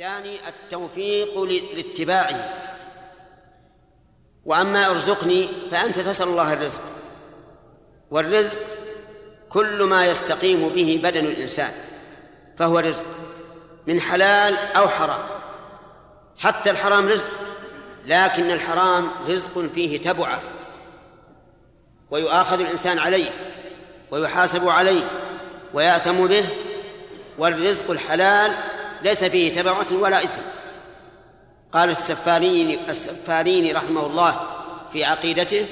والثاني التوفيق لاتباعه وأما ارزقني فأنت تسأل الله الرزق. والرزق كل ما يستقيم به بدن الإنسان فهو رزق من حلال أو حرام. حتى الحرام رزق لكن الحرام رزق فيه تبعة. ويؤاخذ الإنسان عليه ويحاسب عليه ويأثم به والرزق الحلال ليس فيه تبعة ولا إثم. قال السفارين السفارين رحمه الله في عقيدته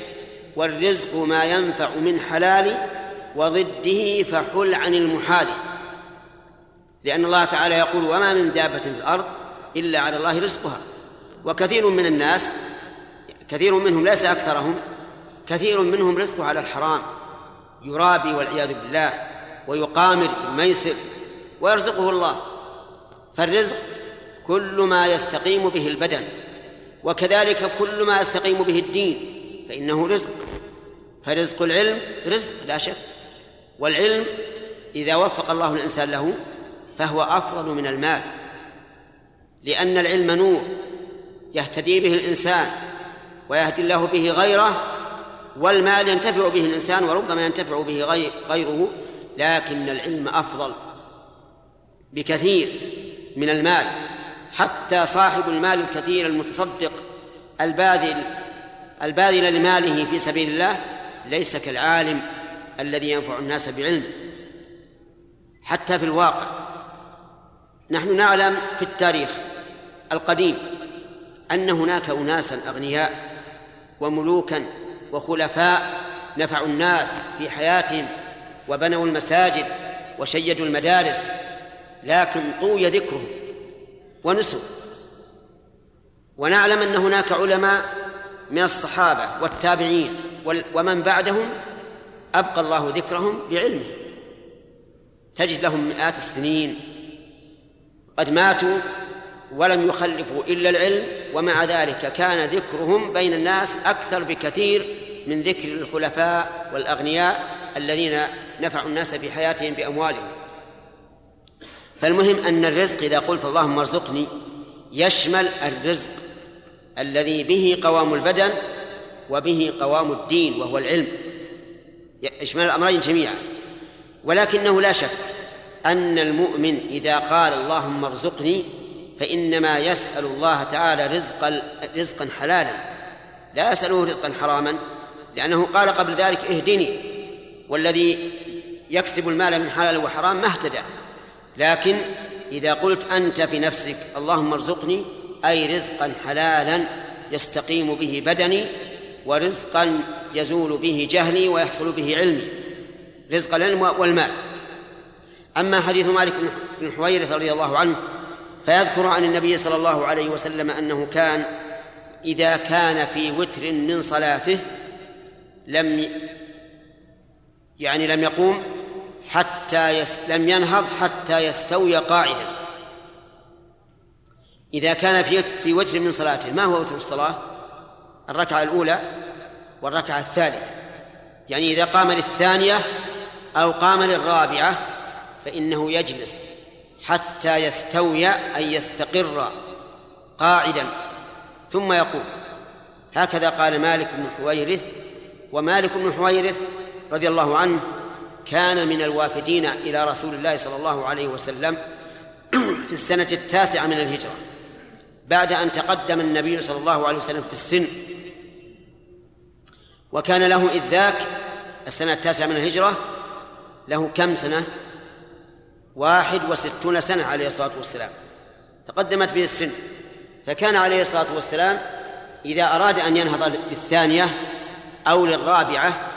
والرزق ما ينفع من حلال وضده فحل عن المحال. لأن الله تعالى يقول وما من دابة في الأرض إلا على الله رزقها. وكثير من الناس كثير منهم ليس أكثرهم كثير منهم رزقه على الحرام يرابي والعياذ بالله ويقامر الميسر ويرزقه الله. فالرزق كل ما يستقيم به البدن وكذلك كل ما يستقيم به الدين فإنه رزق. فرزق العلم رزق لا شك. والعلم إذا وفق الله الإنسان له فهو أفضل من المال لأن العلم نور يهتدي به الإنسان ويهدي الله به غيره والمال ينتفع به الإنسان وربما ينتفع به غيره لكن العلم أفضل بكثير. من المال حتى صاحب المال الكثير المتصدق الباذل الباذل لماله في سبيل الله ليس كالعالم الذي ينفع الناس بعلمه حتى في الواقع نحن نعلم في التاريخ القديم أن هناك أناسا أغنياء وملوكا وخلفاء نفعوا الناس في حياتهم وبنوا المساجد وشيدوا المدارس لكن طوي ذكرهم ونسوا ونعلم أن هناك علماء من الصحابة والتابعين ومن بعدهم أبقى الله ذكرهم بعلمه. تجد لهم مئات السنين. قد ماتوا ولم يخلفوا إلا العلم ومع ذلك كان ذكرهم بين الناس أكثر بكثير من ذكر الخلفاء والأغنياء الذين نفعوا الناس في حياتهم بأموالهم. فالمهم أن الرزق إذا قلت اللهم ارزقني يشمل الرزق الذي به قوام البدن وبه قوام الدين وهو العلم. يشمل الأمرين جميعا. ولكنه لا شك أن المؤمن إذا قال اللهم ارزقني فإنما يسأل الله تعالى رزق رزقا حلالا. لا يسأله رزقا حراما لأنه قال قبل ذلك اهدني والذي يكسب المال من حلال وحرام ما اهتدى. لكن إذا قلت أنت في نفسك اللهم ارزقني أي رزقا حلالا يستقيم به بدني ورزقا يزول به جهلي ويحصل به علمي. رزق العلم والمال. أما حديث مالك بن حويرث رضي الله عنه فيذكر عن النبي صلى الله عليه وسلم أنه كان إذا كان في وتر من صلاته لم يعني لم يقوم حتى يس لم ينهض حتى يستوي قاعدا. إذا كان في في وتر من صلاته ما هو وتر الصلاة؟ الركعة الأولى والركعة الثالثة. يعني إذا قام للثانية أو قام للرابعة فإنه يجلس حتى يستوي أي يستقر قاعدا. ثم يقول هكذا قال مالك بن حويرث ومالك بن حويرث رضي الله عنه كان من الوافدين إلى رسول الله صلى الله عليه وسلم في السنة التاسعة من الهجرة بعد أن تقدم النبي صلى الله عليه وسلم في السن. وكان له إذ ذاك السنة التاسعة من الهجرة له كم سنة؟ واحد وستون سنة عليه الصلاة والسلام. تقدمت به السن. فكان عليه الصلاة والسلام إذا أراد أن ينهض للثانية أو للرابعة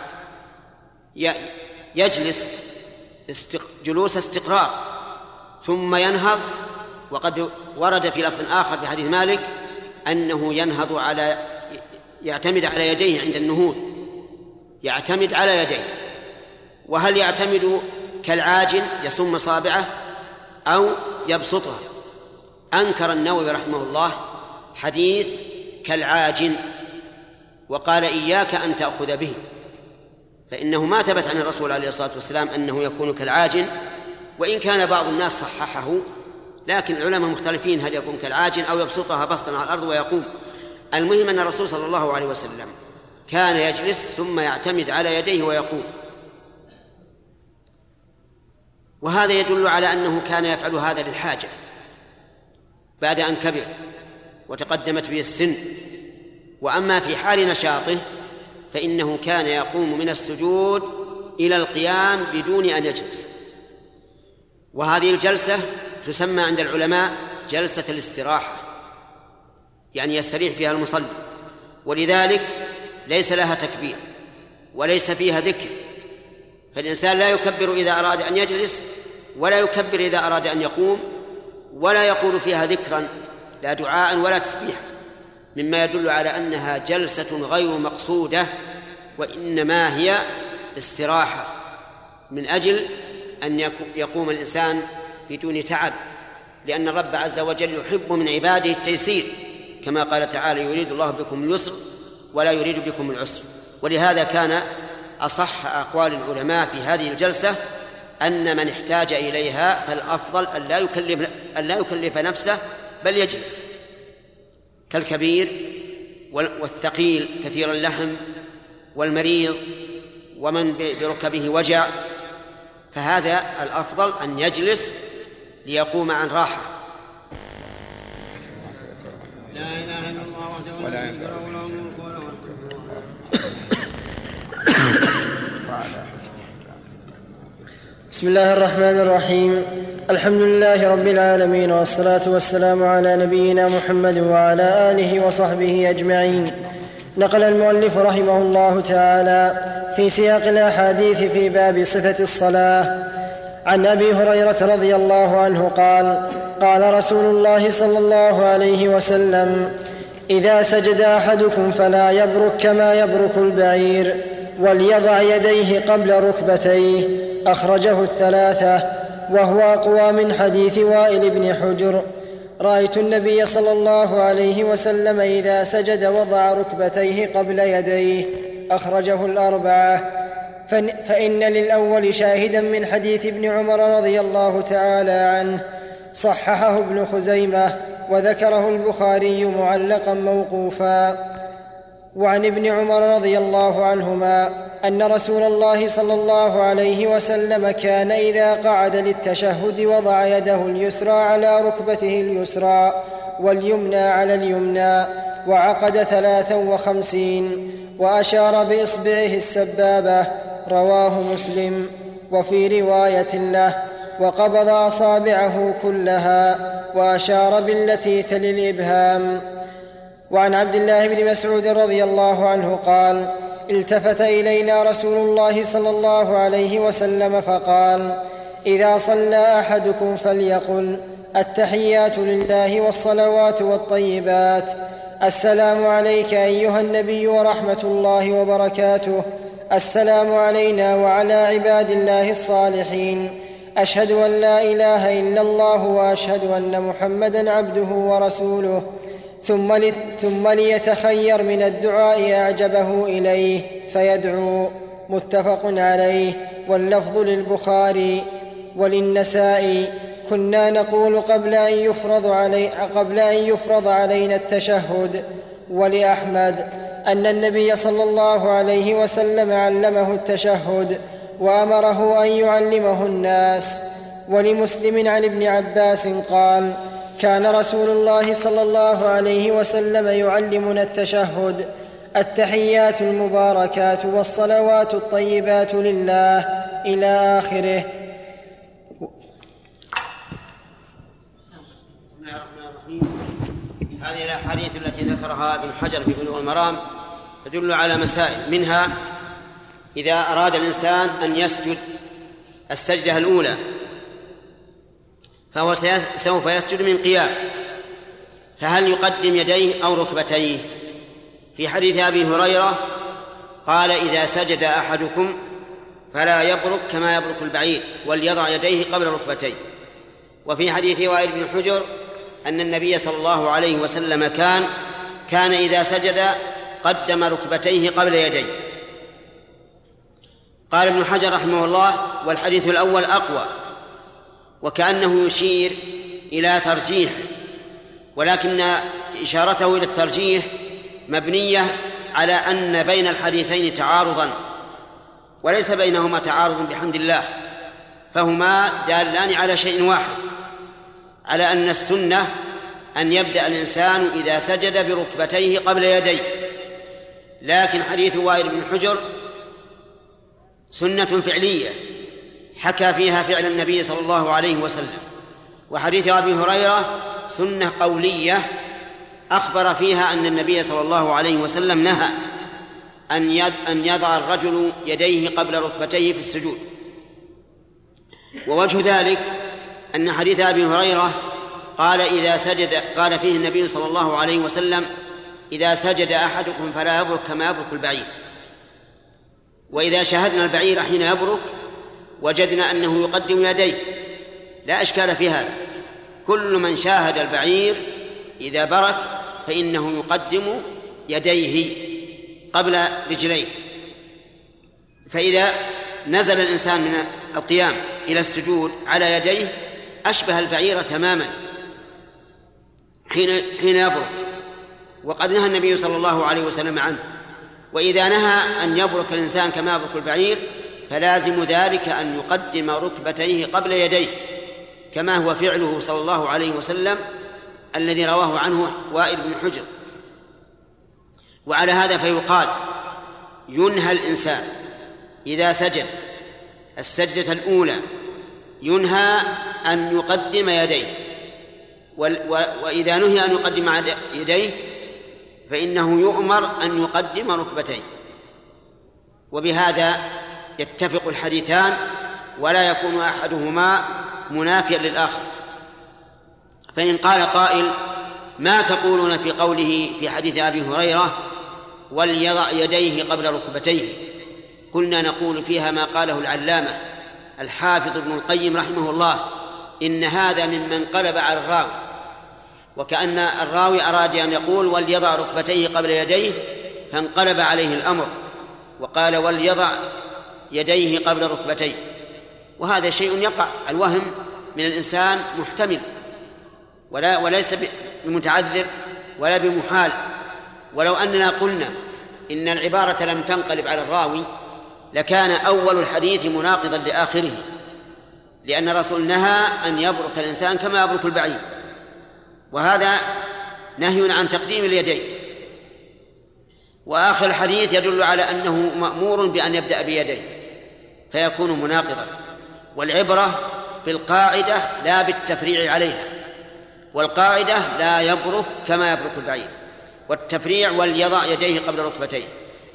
يجلس جلوس استقرار ثم ينهض وقد ورد في لفظ آخر في حديث مالك أنه ينهض على يعتمد على يديه عند النهوض يعتمد على يديه. وهل يعتمد كالعاجل يصم صابعه أو يبسطها أنكر النووي رحمه الله حديث كالعاجن وقال إياك أن تأخذ به. فإنه ما ثبت عن الرسول عليه الصلاة والسلام أنه يكون كالعاجن وإن كان بعض الناس صححه لكن العلماء مختلفين هل يكون كالعاجن أو يبسطها بسطا على الأرض ويقوم المهم أن الرسول صلى الله عليه وسلم كان يجلس ثم يعتمد على يديه ويقوم وهذا يدل على أنه كان يفعل هذا للحاجة بعد أن كبر وتقدمت به السن. وأما في حال نشاطه فإنه كان يقوم من السجود إلى القيام بدون أن يجلس. وهذه الجلسة تسمى عند العلماء جلسة الاستراحة يعني يستريح فيها المصلي. ولذلك ليس لها تكبير وليس فيها ذكر. فالإنسان لا يكبر إذا أراد أن يجلس ولا يكبر إذا أراد أن يقوم ولا يقول فيها ذكرا لا دعاء ولا تسبيح مما يدل على أنها جلسة غير مقصودة وإنما هي استراحة من أجل أن يقوم الإنسان بدون تعب لأن الرب عز وجل يحب من عباده التيسير كما قال تعالى يريد الله بكم اليسر ولا يريد بكم العسر ولهذا كان أصح أقوال العلماء في هذه الجلسة أن من احتاج إليها فالأفضل أن لا يكلف أن لا يكلف نفسه بل يجلس. كالكبير والثقيل كثير اللحم والمريض ومن بركبه وجع. فهذا الأفضل أن يجلس ليقوم عن راحة. لا إله إلا الله وحده ولا شريك له له الملك وله بسم الله الرحمن الرحيم. الحمد لله رب العالمين والصلاة والسلام على نبينا محمد وعلى آله وصحبه أجمعين. نقل المؤلف رحمه الله تعالى في سياق الأحاديث في باب صفة الصلاة. عن أبي هريرة رضي الله عنه قال قال رسول الله صلى الله عليه وسلم إذا سجد أحدكم فلا يبرك كما يبرك البعير وليضع يديه قبل ركبتيه. أخرجه الثلاثة. وهو أقوى من حديث وائل بن حجر. رأيت النبي صلى الله عليه وسلم إذا سجد وضع ركبتيه قبل يديه. أخرجه الأربعة. فإن للأول شاهدا من حديث ابن عمر رضي الله تعالى عنه. صححه ابن خزيمة وذكره البخاري معلقا موقوفا. وعن ابن عمر رضي الله عنهما أن رسول الله صلى الله عليه وسلم كان إذا قعد للتشهد وضع يده اليسرى على ركبته اليسرى واليمنى على اليمنى وعقد ثلاثا وخمسين وأشار بإصبعه السبابة رواه مسلم وفي رواية له وقبض أصابعه كلها وأشار بالتي تلي الإبهام. وعن عبد الله بن مسعود رضي الله عنه قال التفت إلينا رسول الله صلى الله عليه وسلم فقال إذا صلى أحدكم فليقل التحيات لله والصلوات والطيبات. السلام عليك أيها النبي ورحمة الله وبركاته. السلام علينا وعلى عباد الله الصالحين. أشهد أن لا إله إلا الله وأشهد أن محمدا عبده ورسوله. ثم, ثم ليتخير من الدعاء أعجبه إليه فيدعو متفق عليه واللفظ للبخاري وللنسائي كنا نقول قبل أن يفرض, علي قبل أن يفرض علينا التشهد ولأحمد أن النبي صلى الله عليه وسلم علمه التشهد وأمره أن يعلمه الناس ولمسلم عن ابن عباس قال كان رسول الله صلى الله عليه وسلم يعلمنا التشهد التحيات المباركات والصلوات الطيبات لله إلى آخره. هذه الأحاديث التي ذكرها ابن حجر في بلوغ المرام تدل على مسائل منها إذا أراد الإنسان أن يسجد السجدة الأولى فهو سوف يسجد من قيام. فهل يقدم يديه أو ركبتيه؟ في حديث أبي هريرة قال إذا سجد أحدكم فلا يبرك كما يبرك البعير وليضع يديه قبل ركبتيه. وفي حديث وائل بن حجر أن النبي صلى الله عليه وسلم كان كان إذا سجد قدم ركبتيه قبل يديه. قال ابن حجر رحمه الله والحديث الأول أقوى. وكأنه يشير إلى ترجيح ولكن إشارته إلى الترجيح مبنية على أن بين الحديثين تعارضا وليس بينهما تعارض بحمد الله فهما دالان على شيء واحد على أن السنة أن يبدأ الإنسان إذا سجد بركبتيه قبل يديه لكن حديث وائل بن حجر سنة فعلية حكى فيها فعل النبي صلى الله عليه وسلم. وحديث أبي هريرة سنة قولية أخبر فيها أن النبي صلى الله عليه وسلم نهى أن أن يضع الرجل يديه قبل ركبتيه في السجود. ووجه ذلك أن حديث أبي هريرة قال إذا سجد قال فيه النبي صلى الله عليه وسلم إذا سجد أحدكم فلا يبرك كما يبرك البعير. وإذا شاهدنا البعير حين يبرك وجدنا أنه يقدم يديه. لا إشكال في هذا. كل من شاهد البعير إذا برك فإنه يقدم يديه قبل رجليه. فإذا نزل الإنسان من القيام إلى السجود على يديه أشبه البعير تماما حين حين يبرك. وقد نهى النبي صلى الله عليه وسلم عنه. وإذا نهى أن يبرك الإنسان كما يبرك البعير فلازم ذلك أن يقدم ركبتيه قبل يديه كما هو فعله صلى الله عليه وسلم الذي رواه عنه وائل بن حجر. وعلى هذا فيقال ينهى الإنسان إذا سجد السجدة الأولى ينهى أن يقدم يديه. وإذا نهي أن يقدم يديه فإنه يؤمر أن يقدم ركبتيه. وبهذا يتفق الحديثان ولا يكون أحدهما منافيا للآخر. فإن قال قائل ما تقولون في قوله في حديث أبي هريرة وليضع يديه قبل ركبتيه؟ قلنا نقول فيها ما قاله العلامة الحافظ ابن القيم رحمه الله إن هذا ممن قلب على الراوي. وكأن الراوي أراد أن يقول وليضع ركبتيه قبل يديه فانقلب عليه الأمر وقال وليضع يديه قبل ركبتيه. وهذا شيء يقع الوهم من الإنسان محتمل. ولا وليس بمتعذر ولا بمحال. ولو أننا قلنا إن العبارة لم تنقلب على الراوي لكان أول الحديث مناقضا لآخره. لأن الرسول نهى أن يبرك الإنسان كما يبرك البعير. وهذا نهي عن تقديم اليدين. وآخر الحديث يدل على أنه مأمور بأن يبدأ بيديه. فيكون مناقضا. والعبرة بالقاعدة لا بالتفريع عليها. والقاعدة لا يبرك كما يبرك البعير. والتفريع وليضع يديه قبل ركبتيه.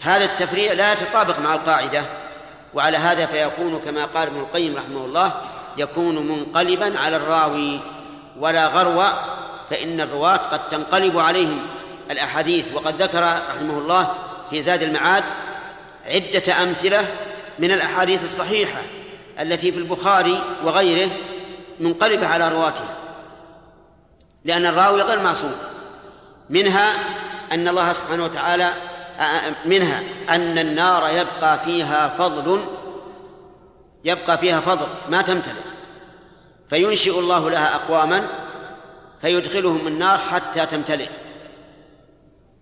هذا التفريع لا يتطابق مع القاعدة. وعلى هذا فيكون كما قال ابن القيم رحمه الله يكون منقلبا على الراوي ولا غرو فإن الرواة قد تنقلب عليهم الأحاديث. وقد ذكر رحمه الله في زاد المعاد عدة أمثلة من الأحاديث الصحيحة التي في البخاري وغيره منقلبة على رواتها لأن الراوي غير معصوم. منها أن الله سبحانه وتعالى منها أن النار يبقى فيها فضل يبقى فيها فضل ما تمتلئ. فينشئ الله لها أقواما فيدخلهم النار حتى تمتلئ.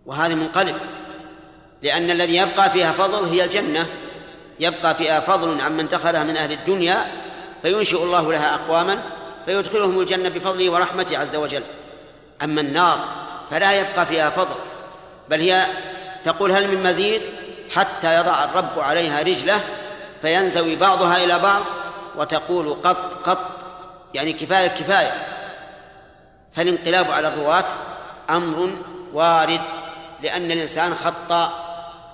وهذا منقلب لأن الذي يبقى فيها فضل هي الجنة. يبقى فيها فضل عمن دخلها من أهل الدنيا فينشئ الله لها أقواما فيدخلهم الجنة بفضله ورحمته عز وجل. أما النار فلا يبقى فيها فضل بل هي تقول هل من مزيد؟ حتى يضع الرب عليها رجله فينزوي بعضها إلى بعض وتقول قط قط يعني كفاية كفاية. فالانقلاب على الرواة أمر وارد لأن الإنسان خطأ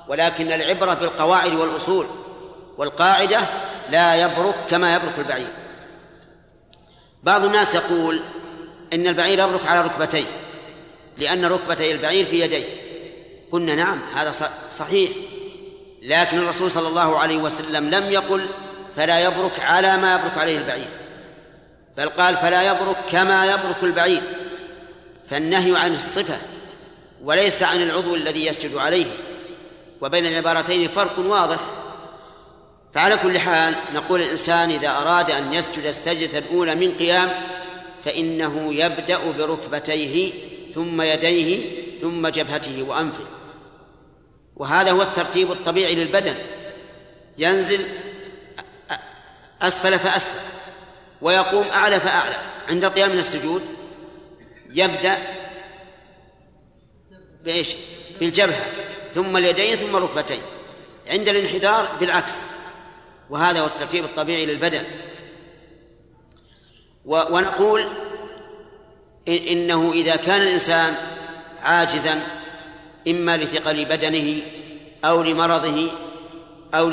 ولكن العبرة بالقواعد والأصول. والقاعدة لا يبرك كما يبرك البعير. بعض الناس يقول إن البعير يبرك على ركبتيه لأن ركبتي البعير في يديه. قلنا نعم هذا صحيح. لكن الرسول صلى الله عليه وسلم لم يقل فلا يبرك على ما يبرك عليه البعير. بل قال فلا يبرك كما يبرك البعير. فالنهي عن الصفة وليس عن العضو الذي يسجد عليه. وبين العبارتين فرق واضح. فعلى كل حال نقول الإنسان إذا أراد أن يسجد السجدة الأولى من قيام فإنه يبدأ بركبتيه ثم يديه ثم جبهته وأنفه. وهذا هو الترتيب الطبيعي للبدن. ينزل أسفل فأسفل ويقوم أعلى فأعلى. عند القيام من السجود يبدأ بإيش؟ بالجبهة. ثم اليدين ثم الركبتين عند الانحدار بالعكس. وهذا هو الترتيب الطبيعي للبدن. ونقول إنه إذا كان الإنسان عاجزا إما لثقل بدنه أو لمرضه أو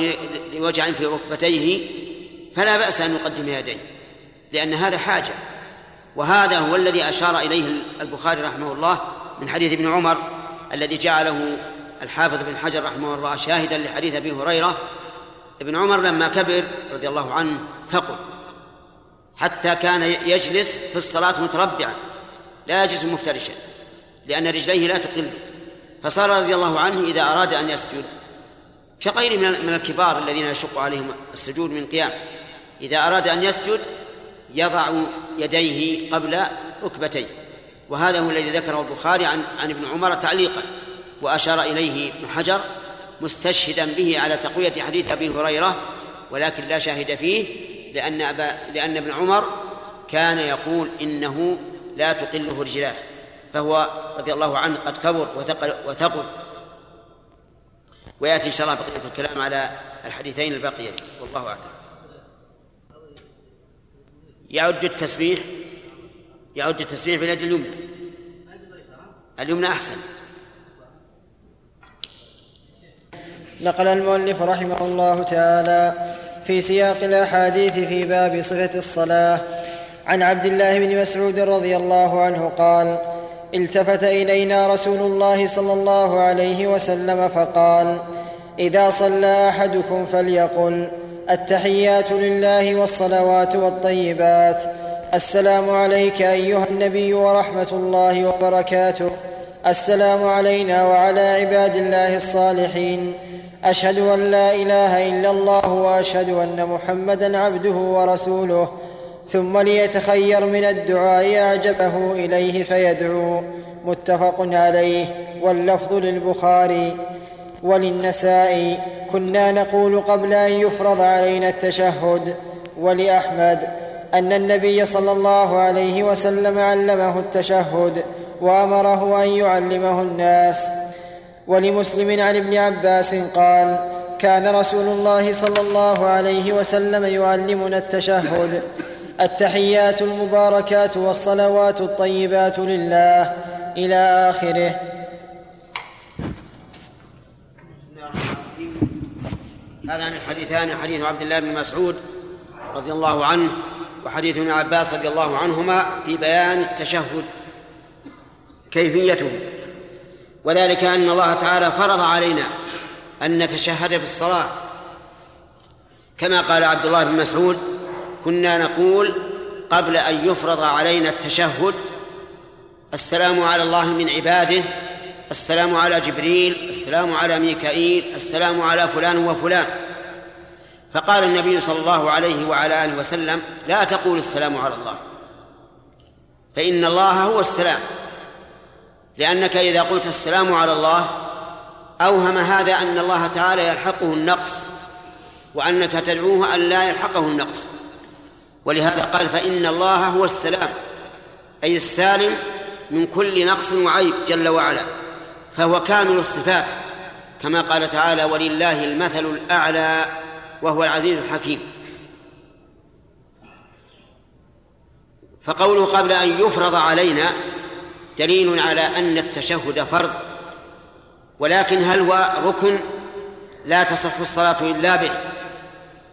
لوجع في ركبتيه فلا بأس أن يقدم يديه لأن هذا حاجة. وهذا هو الذي أشار إليه البخاري رحمه الله من حديث ابن عمر الذي جعله الحافظ بن حجر رحمه الله شاهدا لحديث أبي هريرة ابن عمر لما كبر رضي الله عنه ثقل حتى كان يجلس في الصلاة متربعا لا يجلس مفترشا لأن رجليه لا تقل. فصار رضي الله عنه إذا أراد أن يسجد كغير من الكبار الذين يشق عليهم السجود من قيام. إذا أراد أن يسجد يضع يديه قبل ركبتيه. وهذا هو الذي ذكره البخاري عن عن ابن عمر تعليقا وأشار إليه ابن حجر مستشهدا به على تقوية حديث أبي هريرة ولكن لا شاهد فيه لأن أبا لأن ابن عمر كان يقول إنه لا تقله رجلاه فهو رضي الله عنه قد كبر وثقل وثقل. ويأتي إن شاء الله بقية الكلام على الحديثين الباقيين. والله أعلم. يعد التسبيح يعد التسبيح باليد اليمنى. اليمنى أحسن. نقل المؤلف رحمه الله تعالى في سياق الأحاديث في باب صفه الصلاة. عن عبد الله بن مسعود رضي الله عنه قال التفت إلينا رسول الله صلى الله عليه وسلم فقال إذا صلى أحدكم فليقل التحيات لله والصلوات والطيبات. السلام عليك أيها النبي ورحمة الله وبركاته. السلام علينا وعلى عباد الله الصالحين. أشهد أن لا إله إلا الله وأشهد أن محمدا عبده ورسوله ثم ليتخير من الدعاء أعجبه إليه فيدعو. متفق عليه. واللفظ للبخاري. وللنسائي. كنا نقول قبل أن يفرض علينا التشهد. ولأحمد. أن النبي صلى الله عليه وسلم علمه التشهد وأمره أن يعلمه الناس. ولمسلم عن ابن عباس قال كان رسول الله صلى الله عليه وسلم يعلمنا التشهد التحيات المباركات والصلوات الطيبات لله إلى آخره. هذان الحديثان حديث عبد الله بن مسعود رضي الله عنه وحديث ابن عباس رضي الله عنهما في بيان التشهد كيفيته. وذلك أن الله تعالى فرض علينا أن نتشهد في الصلاة. كما قال عبد الله بن مسعود كنا نقول قبل أن يفرض علينا التشهد السلام على الله من عباده السلام على جبريل السلام على ميكائيل السلام على فلان وفلان. فقال النبي صلى الله عليه وعلى آله وسلم لا تقول السلام على الله فإن الله هو السلام. لأنك إذا قلت السلام على الله أوهم هذا أن الله تعالى يلحقه النقص وأنك تدعوه أن لا يلحقه النقص. ولهذا قال فإن الله هو السلام أي السالم من كل نقص وعيب جل وعلا فهو كامل الصفات كما قال تعالى ولله المثل الأعلى وهو العزيز الحكيم. فقوله قبل أن يفرض علينا دليل على أن التشهد فرض ولكن هل هو ركن لا تصح الصلاة إلا به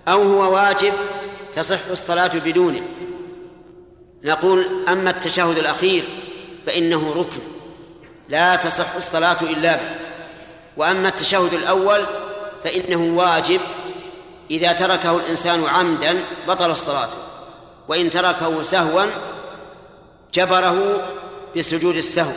أو هو واجب تصح الصلاة بدونه؟ نقول أما التشهد الأخير فإنه ركن لا تصح الصلاة إلا به وأما التشهد الأول فإنه واجب إذا تركه الإنسان عمدا بطل الصلاة وإن تركه سهوا جبره بسجود السهو.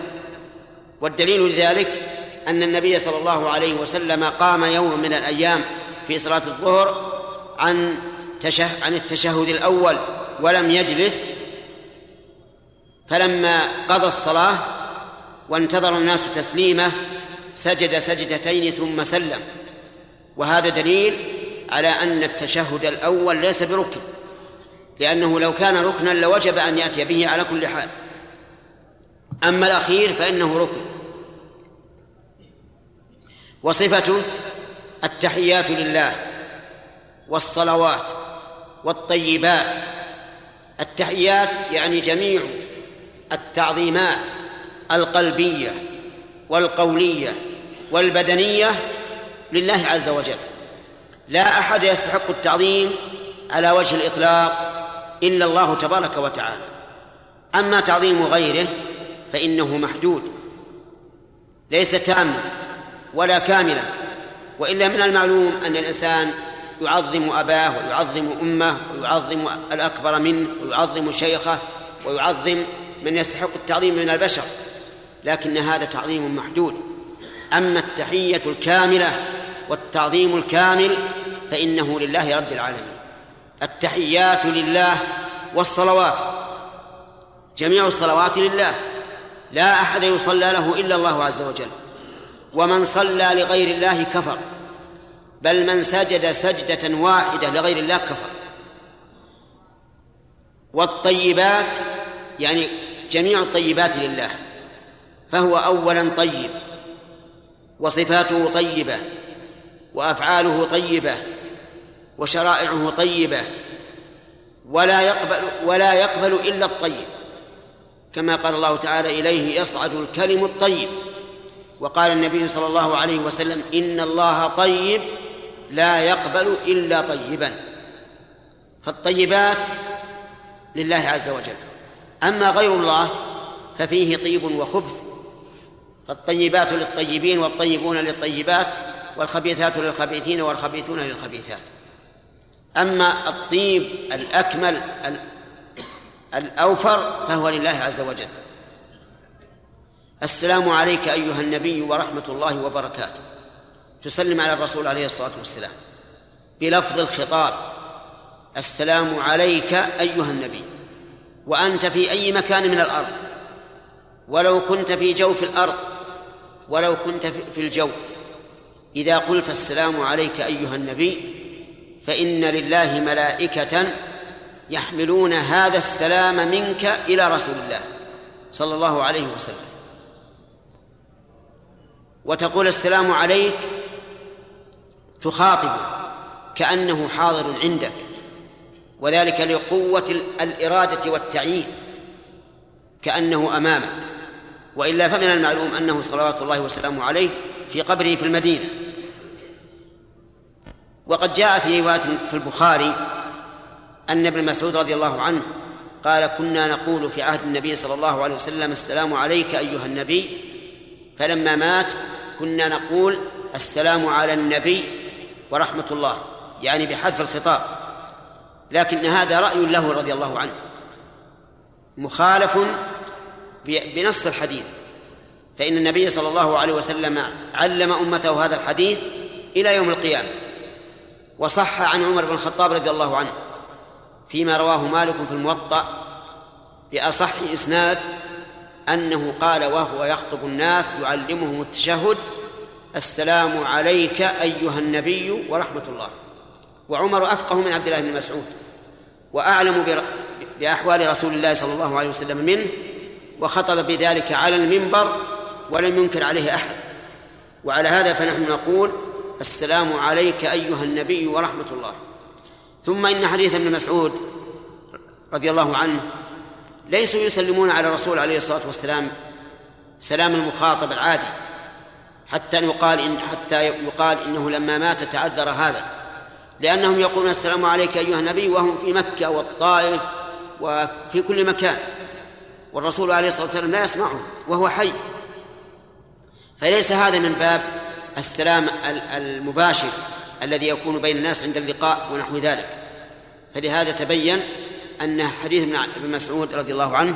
والدليل لذلك أن النبي صلى الله عليه وسلم قام يوم من الأيام في صلاة الظهر عن تشه عن التشهد الأول ولم يجلس. فلما قضى الصلاة وانتظر الناس تسليمه سجد سجدتين ثم سلم. وهذا دليل على أن التشهد الأول ليس بركن لأنه لو كان ركنا لوجب أن يأتي به على كل حال. أما الأخير فإنه ركن. وصفته التحيات لله والصلوات والطيبات. التحيات يعني جميع التعظيمات القلبية والقولية والبدنية لله عز وجل. لا أحد يستحق التعظيم على وجه الإطلاق إلا الله تبارك وتعالى. أما تعظيم غيره فإنه محدود ليس تاما ولا كاملا وإلا من المعلوم أن الإنسان يعظم أباه ويعظم أمه ويعظم الأكبر منه ويعظم شيخه ويعظم من يستحق التعظيم من البشر لكن هذا تعظيم محدود. أما التحية الكاملة والتعظيم الكامل فإنه لله رب العالمين. التحيات لله والصلوات جميع الصلوات لله. لا أحد يصلى له إلا الله عز وجل. ومن صلى لغير الله كفر. بل من سجد سجدة واحدة لغير الله كفر. والطيبات يعني جميع الطيبات لله. فهو اولا طيب. وصفاته طيبة. وأفعاله طيبة. وشرائعه طيبة. ولا يقبل ولا يقبل إلا الطيب. كما قال الله تعالى إليه يصعد الكلم الطيب. وقال النبي صلى الله عليه وسلم إن الله طيب لا يقبل إلا طيبا. فالطيبات لله عز وجل. أما غير الله ففيه طيب وخبث. فالطيبات للطيبين والطيبون للطيبات والخبيثات للخبيثين والخبيثون للخبيثات. أما الطيب الأكمل الأوفر فهو لله عز وجل. السلام عليك أيها النبي ورحمة الله وبركاته. تسلم على الرسول عليه الصلاة والسلام. بلفظ الخطاب السلام عليك أيها النبي. وأنت في أي مكان من الأرض. ولو كنت في جوف الأرض ولو كنت في الجو. إذا قلت السلام عليك أيها النبي فإن لله ملائكة يحملون هذا السلام منك إلى رسول الله صلى الله عليه وسلم. وتقول السلام عليك تخاطبه كأنه حاضر عندك وذلك لقوة الإرادة والتعيين كأنه أمامك. وإلا فمن المعلوم أنه صلوات الله وسلامه عليه في قبره في المدينة. وقد جاء في رواية في البخاري أن ابن مسعود رضي الله عنه قال كنا نقول في عهد النبي صلى الله عليه وسلم السلام عليك أيها النبي فلما مات كنا نقول السلام على النبي ورحمة الله يعني بحذف الخطاب لكن هذا رأي له رضي الله عنه مخالف بنص الحديث فإن النبي صلى الله عليه وسلم علم أمته هذا الحديث إلى يوم القيامة وصح عن عمر بن الخطاب رضي الله عنه. فيما رواه مالك في الموطأ بأصح إسناد أنه قال وهو يخطب الناس يعلمهم التشهد السلام عليك أيها النبي ورحمة الله. وعمر أفقه من عبد الله بن مسعود وأعلم بأحوال رسول الله صلى الله عليه وسلم منه وخطب بذلك على المنبر ولم ينكر عليه أحد. وعلى هذا فنحن نقول السلام عليك أيها النبي ورحمة الله. ثم إن حديث ابن مسعود رضي الله عنه ليسوا يسلمون على الرسول عليه الصلاة والسلام سلام المخاطب العادي حتى يقال إن حتى يقال إنه لما مات تعذر هذا لأنهم يقولون السلام عليك أيها النبي وهم في مكة والطائف وفي كل مكان والرسول عليه الصلاة والسلام لا يسمعهم وهو حي. فليس هذا من باب السلام المباشر. الذي يكون بين الناس عند اللقاء ونحو ذلك. فلهذا تبين أن حديث ابن مسعود رضي الله عنه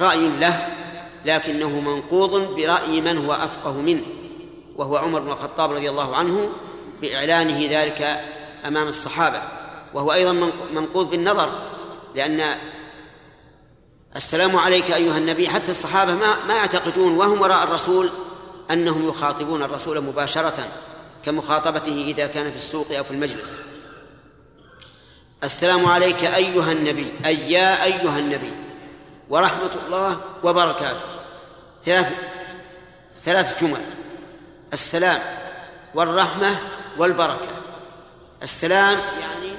رأي له لكنه منقوض برأي من هو أفقه منه وهو عمر بن الخطاب رضي الله عنه بإعلانه ذلك أمام الصحابة. وهو أيضا منقوض بالنظر لأن السلام عليك أيها النبي حتى الصحابة ما, ما يعتقدون وهم وراء الرسول أنهم يخاطبون الرسول مباشرة. كمخاطبته إذا كان في السوق أو في المجلس. السلام عليك أيها النبي أي يا أيها النبي ورحمة الله وبركاته. ثلاث ثلاث جمل. السلام والرحمة والبركة. السلام يعني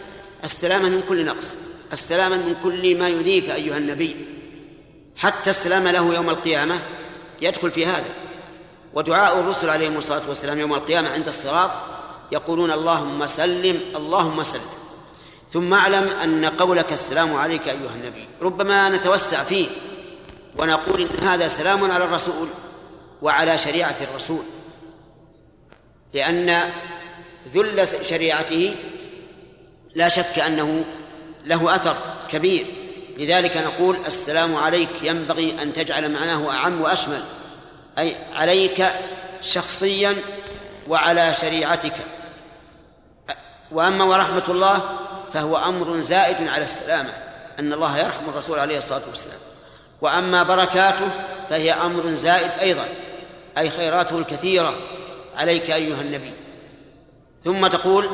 السلامة من كل نقص. السلامة من كل ما يذيك أيها النبي. حتى السلام له يوم القيامة يدخل في هذا. ودعاء الرسل عليهم الصلاة والسلام يوم القيامة عند الصراط يقولون اللهم سلم اللهم سلم. ثم اعلم أن قولك السلام عليك أيها النبي. ربما نتوسع فيه ونقول إن هذا سلام على الرسول وعلى شريعة الرسول. لأن ذل شريعته لا شك أنه له أثر كبير. لذلك نقول السلام عليك ينبغي أن تجعل معناه أعم وأشمل. أي عليك شخصيا وعلى شريعتك. وأما ورحمة الله فهو أمر زائد على السلامة أن الله يرحم الرسول عليه الصلاة والسلام. وأما بركاته فهي أمر زائد أيضا أي خيراته الكثيرة. عليك أيها النبي. ثم تقول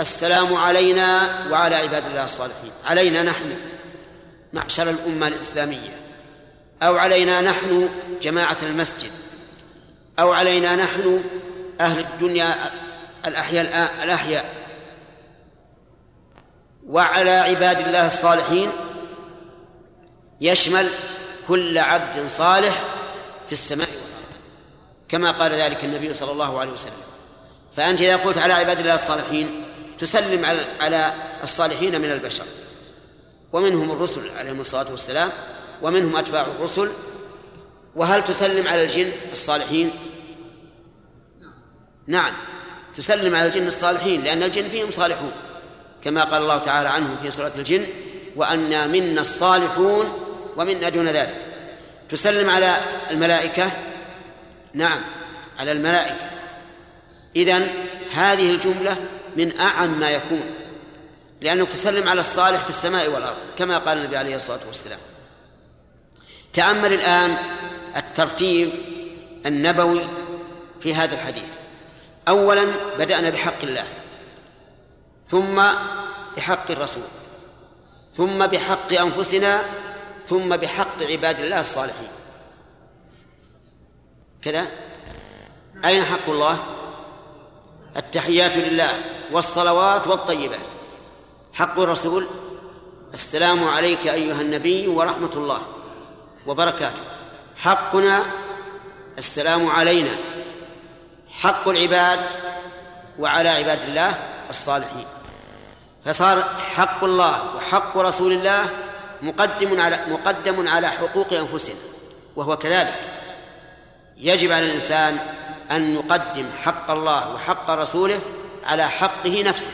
السلام علينا وعلى عباد الله الصالحين. علينا نحن معشر الأمة الإسلامية. أو علينا نحن جماعة المسجد أو علينا نحن أهل الدنيا الأحياء الأحياء. وعلى عباد الله الصالحين يشمل كل عبد صالح في السماء كما قال ذلك النبي صلى الله عليه وسلم. فأنت إذا قلت على عباد الله الصالحين تسلم على الصالحين من البشر. ومنهم الرسل عليهم الصلاة والسلام ومنهم أتباع الرسل. وهل تسلم على الجن الصالحين؟ نعم. تسلم على الجن الصالحين لأن الجن فيهم صالحون كما قال الله تعالى عنهم في سورة الجن وأنا منا الصالحون ومنا دون ذلك. تسلم على الملائكة؟ نعم على الملائكة. إذن هذه الجملة من أعم ما يكون لأنك تسلم على الصالح في السماء والأرض كما قال النبي عليه الصلاة والسلام. تأمل الآن الترتيب النبوي في هذا الحديث. أولا بدأنا بحق الله ثم بحق الرسول ثم بحق أنفسنا ثم بحق عباد الله الصالحين. كذا؟ أين حق الله؟ التحيات لله والصلوات والطيبات. حق الرسول السلام عليك أيها النبي ورحمة الله. وبركاته. حقنا السلام علينا. حق العباد وعلى عباد الله الصالحين. فصار حق الله وحق رسول الله مقدم على مقدم على حقوق أنفسنا وهو كذلك. يجب على الإنسان أن يقدم حق الله وحق رسوله على حقه نفسه.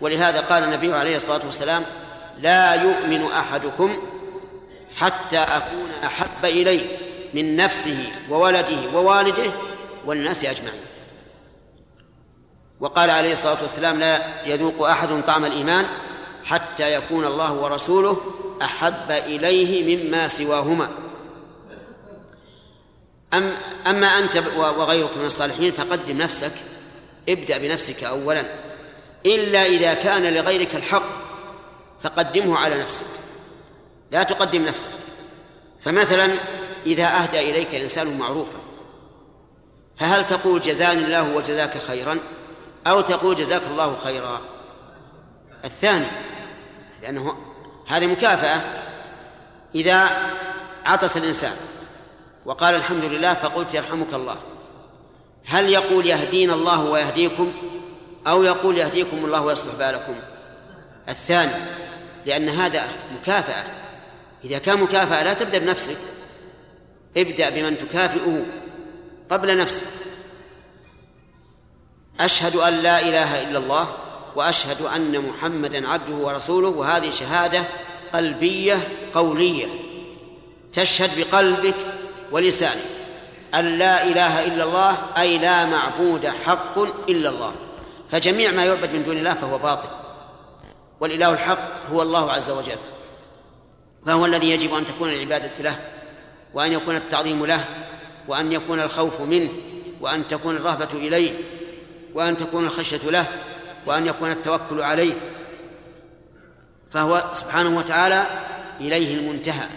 ولهذا قال النبي عليه الصلاة والسلام لا يؤمن أحدكم حتى أكون أحب إليه من نفسه وولده ووالده والناس أجمعين. وقال عليه الصلاة والسلام لا يذوق أحد طعم الإيمان حتى يكون الله ورسوله أحب إليه مما سواهما. أم أما أنت وغيرك من الصالحين فقدم نفسك ابدأ بنفسك أولا. إلا إذا كان لغيرك الحق فقدمه على نفسك. لا تقدم نفسك. فمثلا إذا أهدى إليك إنسان معروفا فهل تقول جزاني الله وجزاك خيرا أو تقول جزاك الله خيرا؟ الثاني لأنه هذه مكافأة. إذا عطس الإنسان وقال الحمد لله فقلت يرحمك الله هل يقول يهدينا الله ويهديكم أو يقول يهديكم الله ويصلح بالكم؟ الثاني لأن هذا مكافأة. إذا كان مكافأة لا تبدأ بنفسك. ابدأ بمن تكافئه قبل نفسك. أشهد أن لا إله إلا الله وأشهد أن محمدا عبده ورسوله وهذه شهادة قلبية قولية. تشهد بقلبك ولسانك. أن لا إله إلا الله أي لا معبود حق إلا الله. فجميع ما يعبد من دون الله فهو باطل. والإله الحق هو الله عز وجل. فهو الذي يجب أن تكون العبادة له؟ وأن يكون التعظيم له؟ وأن يكون الخوف منه؟ وأن تكون الرهبة إليه؟ وأن تكون الخشية له؟ وأن يكون التوكل عليه؟ فهو سبحانه وتعالى إليه المنتهى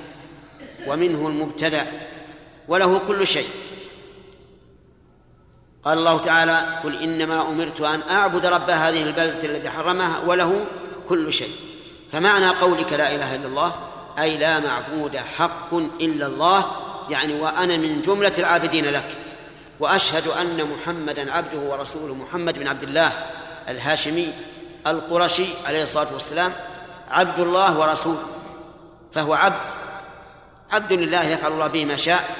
ومنه المبتدأ وله كل شيء. قال الله تعالى قل إنما أمرت أن أعبد رب هذه البلدة الذي حرمها وله كل شيء. فمعنى قولك لا إله إلا الله أي لا معبود حق إلا الله يعني وأنا من جملة العابدين لك. وأشهد أن محمدا عبده ورسوله محمد بن عبد الله الهاشمي القرشي عليه الصلاة والسلام عبد الله ورسوله فهو عبد. عبد لله يفعل الله به ما شاء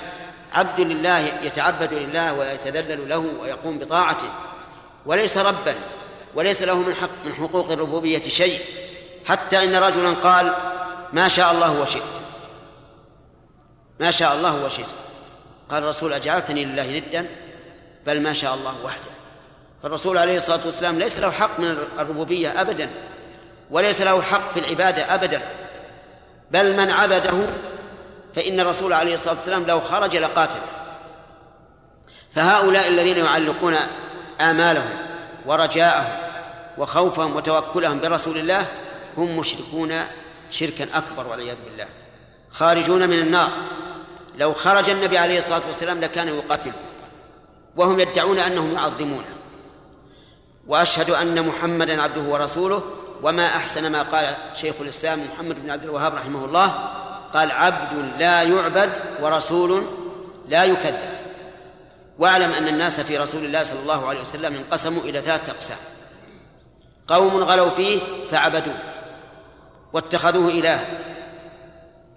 عبد لله يتعبد لله ويتذلل له ويقوم بطاعته. وليس ربا وليس له من حق من حقوق الربوبية شيء. حتى إن رجلا قال ما شاء الله وشئت. ما شاء الله وشئت. قال الرسول أجعلتني لله ندا بل ما شاء الله وحده. فالرسول عليه الصلاة والسلام ليس له حق من الربوبية أبدا وليس له حق في العبادة أبدا. بل من عبده فإن الرسول عليه الصلاة والسلام لو خرج لقاتله. فهؤلاء الذين يعلقون آمالهم ورجاءهم وخوفهم وتوكلهم برسول الله هم مشركون شركا أكبر والعياذ بالله. خارجون من النار. لو خرج النبي عليه الصلاة والسلام لكان يقاتل. وهم يدعون أنهم يعظمونه وأشهد أن محمدا عبده ورسوله. وما أحسن ما قال شيخ الإسلام محمد بن عبد الوهاب رحمه الله. قال عبد لا يعبد ورسول لا يكذب. واعلم أن الناس في رسول الله صلى الله عليه وسلم انقسموا إلى ثلاثة أقسام. قوم غلوا فيه فعبدوه. واتخذوه إله.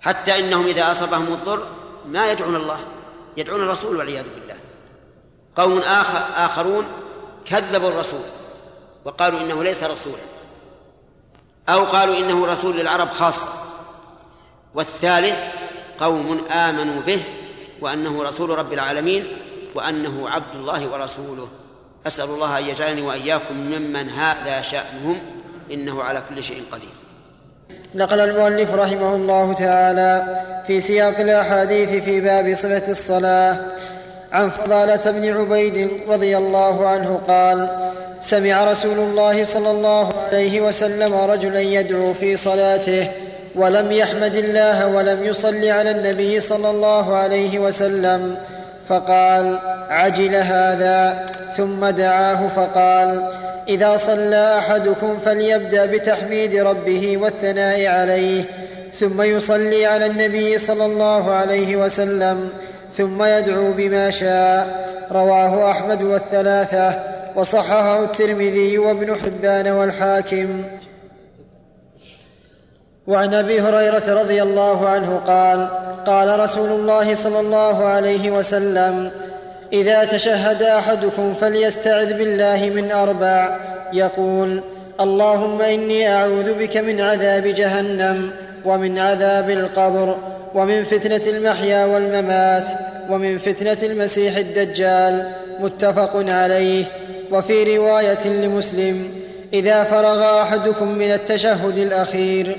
حتى إنهم إذا أصابهم الضر ما يدعون الله. يدعون الرسول والعياذ بالله. قوم آخر آخرون كذبوا الرسول وقالوا إنه ليس رسولا أو قالوا إنه رسول للعرب خاصة والثالث قوم آمنوا به وأنه رسول رب العالمين وأنه عبد الله ورسوله. أسأل الله أن يجعلني وإياكم ممن هذا شأنهم إنه على كل شيء قدير. نقل المؤلف رحمه الله تعالى في سياق الأحاديث في باب صفة الصلاة عن فضالة بن عبيد رضي الله عنه قال سمع رسول الله صلى الله عليه وسلم رجلا يدعو في صلاته ولم يحمد الله ولم يصل على النبي صلى الله عليه وسلم فقال عجل هذا. ثم دعاه فقال إذا صلى أحدكم فليبدأ بتحميد ربه والثناء عليه ثم يصلي على النبي صلى الله عليه وسلم ثم يدعو بما شاء. رواه أحمد والثلاثة وصححه الترمذي وابن حبان والحاكم. وعن أبي هريرة رضي الله عنه قال قال رسول الله صلى الله عليه وسلم إذا تشهد أحدكم فليستعذ بالله من أربع. يقول اللهم إني أعوذ بك من عذاب جهنم ومن عذاب القبر ومن فتنة المحيا والممات ومن فتنة المسيح الدجال. متفق عليه. وفي رواية لمسلم إذا فرغ أحدكم من التشهد الأخير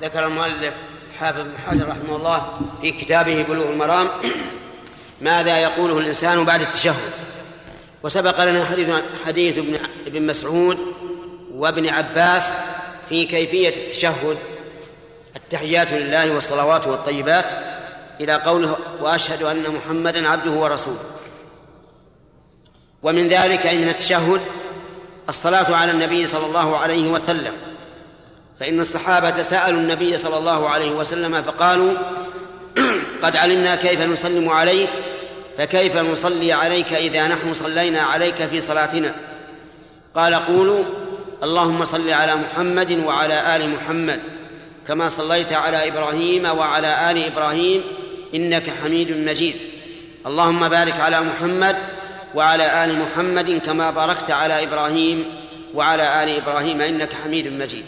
ذكر المؤلف حافظ بن حجر رحمه الله في كتابه بلوغ المرام ماذا يقوله الإنسان بعد التشهد. وسبق لنا حديث حديث ابن ابن مسعود وابن عباس في كيفية التشهد. التحيات لله والصلوات والطيبات إلى قوله وأشهد أن محمدا عبده ورسوله. ومن ذلك أي من التشهد الصلاة على النبي صلى الله عليه وسلم. فإن الصحابة سألوا النبي صلى الله عليه وسلم فقالوا قد علمنا كيف نسلم عليك فكيف نصلي عليك إذا نحن صلينا عليك في صلاتنا؟ قال قولوا اللهم صل على محمد وعلى آل محمد كما صليت على إبراهيم وعلى آل إبراهيم إنك حميد مجيد. اللهم بارك على محمد وعلى آل محمد كما باركت على إبراهيم وعلى آل إبراهيم إنك حميد مجيد.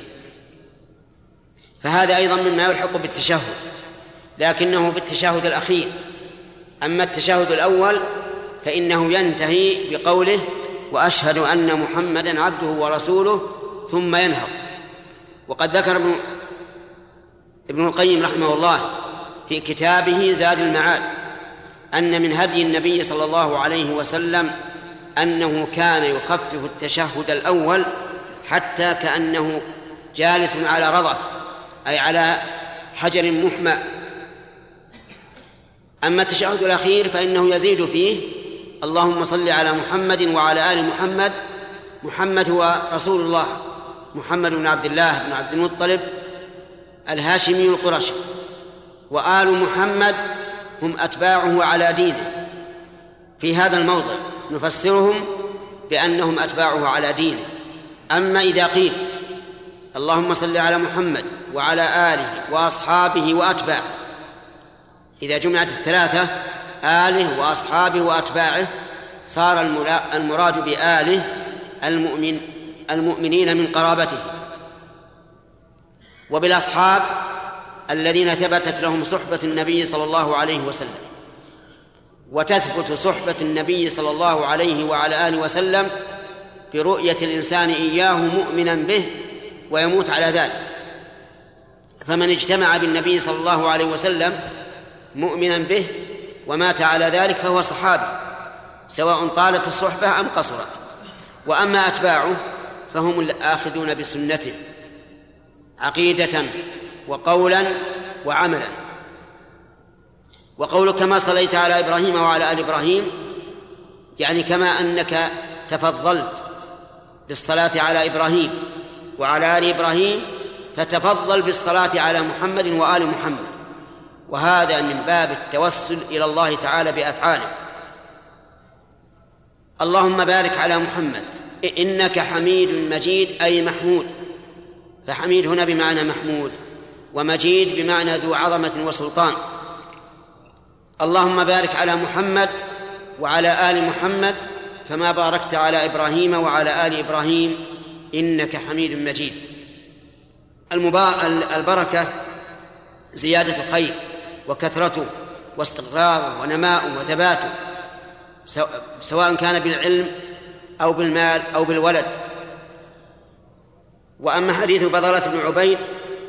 فهذا أيضا مما يلحق بالتشهد لكنه بالتشهد الأخير. أما التشهد الأول فإنه ينتهي بقوله وأشهد أن محمدا عبده ورسوله ثم ينهض. وقد ذكر ابن ابن القيم رحمه الله في كتابه زاد المعاد أن من هدي النبي صلى الله عليه وسلم أنه كان يخفف التشهد الأول حتى كأنه جالس على رضف أي على حجر محمى. أما التشهد الأخير فإنه يزيد فيه اللهم صل على محمد وعلى آل محمد محمد هو رسول الله محمد بن عبد الله بن عبد المطلب الهاشمي القرشي وآل محمد هم أتباعه على دينه. في هذا الموضع نفسرهم بأنهم أتباعه على دينه. أما إذا قيل اللهم صل على محمد وعلى آله وأصحابه وأتباعه إذا جمعت الثلاثة آله وأصحابه وأتباعه صار المراد بآله المؤمن المؤمنين من قرابته. وبالأصحاب الذين ثبتت لهم صحبة النبي صلى الله عليه وسلم. وتثبت صحبة النبي صلى الله عليه وعلى آله وسلم برؤية الإنسان إياه مؤمنا به ويموت على ذلك. فمن اجتمع بالنبي صلى الله عليه وسلم مؤمنا به ومات على ذلك فهو صحابي سواء طالت الصحبة أم قصرت. وأما أتباعه فهم الآخذون بسنته عقيدة وقولا وعملا. وقولك كما صليت على إبراهيم وعلى آل إبراهيم يعني كما أنك تفضلت بالصلاة على إبراهيم وعلى آل إبراهيم فتفضل بالصلاة على محمد وآل محمد. وهذا من باب التوسل إلى الله تعالى بأفعاله. اللهم بارك على محمد. إنك حميد مجيد أي محمود. فحميد هنا بمعنى محمود. ومجيد بمعنى ذو عظمة وسلطان. اللهم بارك على محمد وعلى آل محمد كما باركت على إبراهيم وعلى آل إبراهيم إنك حميد مجيد. البركة زيادة الخير وكثرته واستقراره ونماؤه وثباته سواء كان بالعلم أو بالمال أو بالولد. وأما حديث بضلة بن عبيد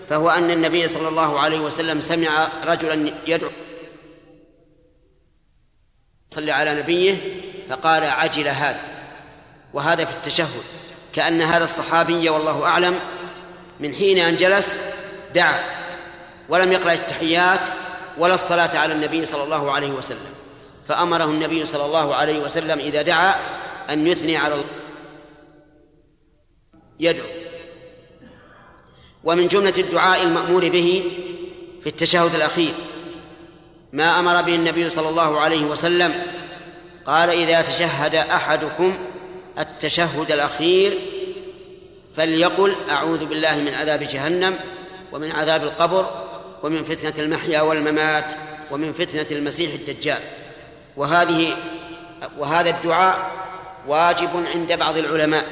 فهو أن النبي صلى الله عليه وسلم سمع رجلا يدعو صلى على نبيه فقال عجل هذا وهذا في التشهد كأن هذا الصحابي والله أعلم من حين أن جلس دعا ولم يقرأ التحيات ولا الصلاة على النبي صلى الله عليه وسلم. فأمره النبي صلى الله عليه وسلم إذا دعا أن يثني على الله يدعو. ومن جملة الدعاء المأمور به في التشهد الأخير ما أمر به النبي صلى الله عليه وسلم قال إذا تشهد أحدكم التشهد الأخير فليقل أعوذ بالله من عذاب جهنم ومن عذاب القبر ومن فتنة المحيا والممات ومن فتنة المسيح الدجال. وهذه وهذا الدعاء واجب عند بعض العلماء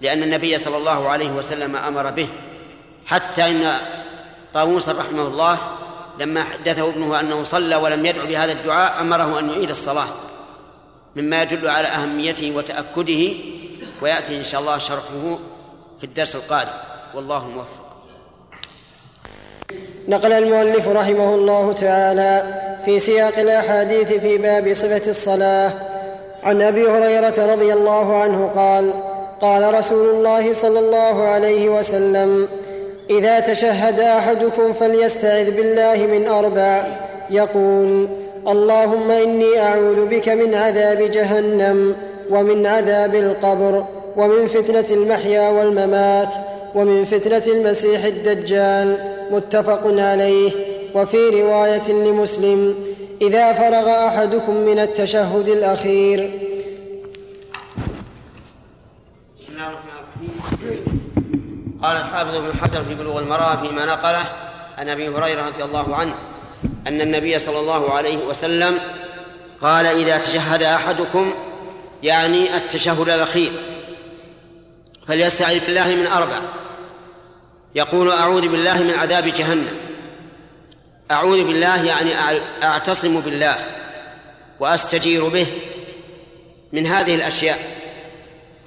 لأن النبي صلى الله عليه وسلم أمر به. حتى إن طاووسا رحمه الله لما حدثه ابنه أنه صلى ولم يدعو بهذا الدعاء أمره أن يعيد الصلاة مما يدل على أهميته وتأكده ويأتي إن شاء الله شرحه في الدرس القادم. والله موفق. نقل المؤلف رحمه الله تعالى في سياق الأحاديث في باب صفة الصلاة. عن أبي هريرة رضي الله عنه قال قال رسول الله صلى الله عليه وسلم إذا تشهد أحدكم فليستعذ بالله من أربع. يقول اللهم إني أعوذ بك من عذاب جهنم ومن عذاب القبر ومن فتنة المحيا والممات ومن فتنة المسيح الدجال. متفق عليه. وفي رواية لمسلم إذا فرغ أحدكم من التشهد الأخير بسم الله الرحمن الرحيم قال الحافظ ابن حجر في بلوغ المراه فيما نقله عن أبي هريرة رضي الله عنه أن النبي صلى الله عليه وسلم قال إذا تشهد أحدكم يعني التشهد الأخير فليستعذ بالله من أربع يقول أعوذ بالله من عذاب جهنم أعوذ بالله يعني أعتصم بالله وأستجير به من هذه الأشياء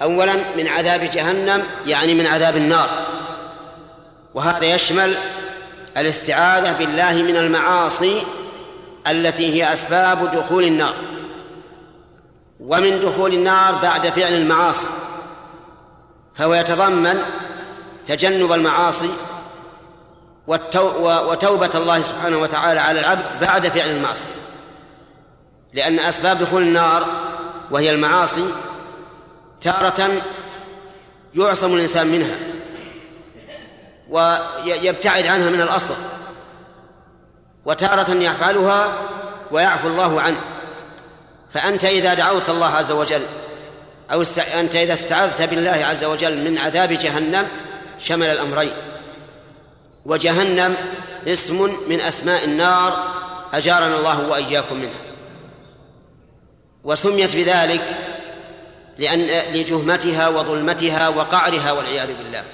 أولا من عذاب جهنم يعني من عذاب النار وهذا يشمل الاستعاذة بالله من المعاصي التي هي أسباب دخول النار. ومن دخول النار بعد فعل المعاصي فهو يتضمن تجنب المعاصي وتوبة الله سبحانه وتعالى على العبد بعد فعل المعصية لأن أسباب دخول النار وهي المعاصي تارة يعصم الإنسان منها. ويبتعد عنها من الأصل. وتارة يفعلها ويعفو الله عنه. فأنت إذا دعوت الله عز وجل أو. أنت إذا استعذت بالله عز وجل من عذاب جهنم شمل الأمرين. وجهنم اسم من أسماء النار أجارنا الله وإياكم منها. وسميت بذلك لأن لجهمتها وظلمتها وقعرها والعياذ بالله.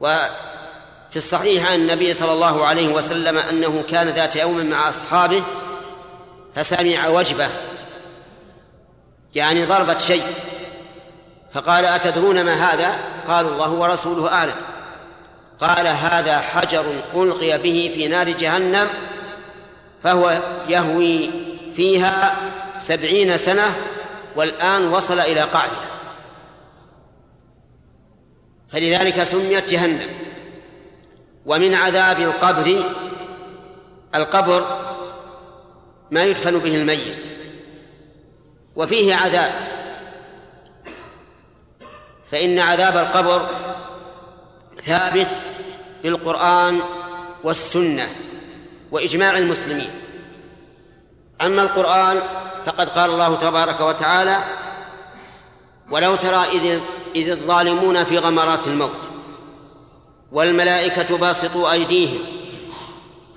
وفي الصحيح عن النبي صلى الله عليه وسلم أنه كان ذات يوم مع أصحابه فسمع وجبة يعني ضربة شيء فقال أتدرون ما هذا؟ قالوا الله ورسوله أعلم. قال هذا حجر ألقي به في نار جهنم فهو يهوي فيها سبعين سنة والآن وصل إلى قعرها فلذلك سميت جهنم. ومن عذاب القبر القبر ما يدفن به الميت. وفيه عذاب. فإن عذاب القبر ثابت بالقرآن والسنة وإجماع المسلمين. أما القرآن فقد قال الله تبارك وتعالى ولو ترى إذ, إذ الظالمون في غمرات الموت والملائكة باسطوا أيديهم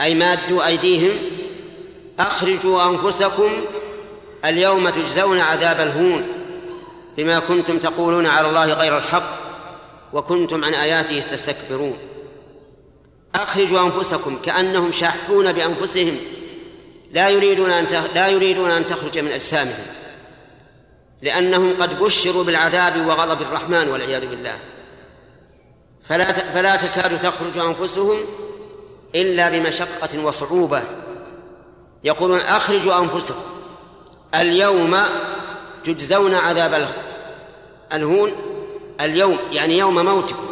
أي مادوا أيديهم أخرجوا أنفسكم اليوم تجزون عذاب الهون بما كنتم تقولون على الله غير الحق وكنتم عن آياته تستكبرون. أخرجوا أنفسكم كأنهم شاحون بأنفسهم لا يريدون أن لا يريدون أن تخرج من أجسامهم. لأنهم قد بشروا بالعذاب وغضب الرحمن والعياذ بالله. فلا فلا تكاد تخرج أنفسهم إلا بمشقة وصعوبة. يقولون أخرجوا أنفسكم. اليوم تجزون عذاب الهون. اليوم يعني يوم موتكم.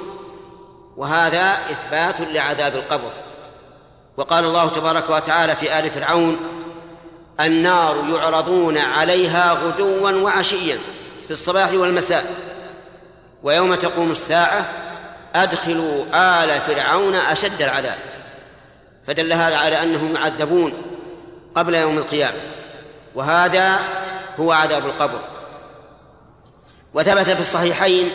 وهذا إثبات لعذاب القبر. وقال الله تبارك وتعالى في آل فرعون النار يعرضون عليها غدوا وعشيا في الصباح والمساء. ويوم تقوم الساعة أدخلوا آل فرعون أشد العذاب. فدل هذا على أنهم يعذبون قبل يوم القيامة. وهذا هو عذاب القبر. وثبت في الصحيحين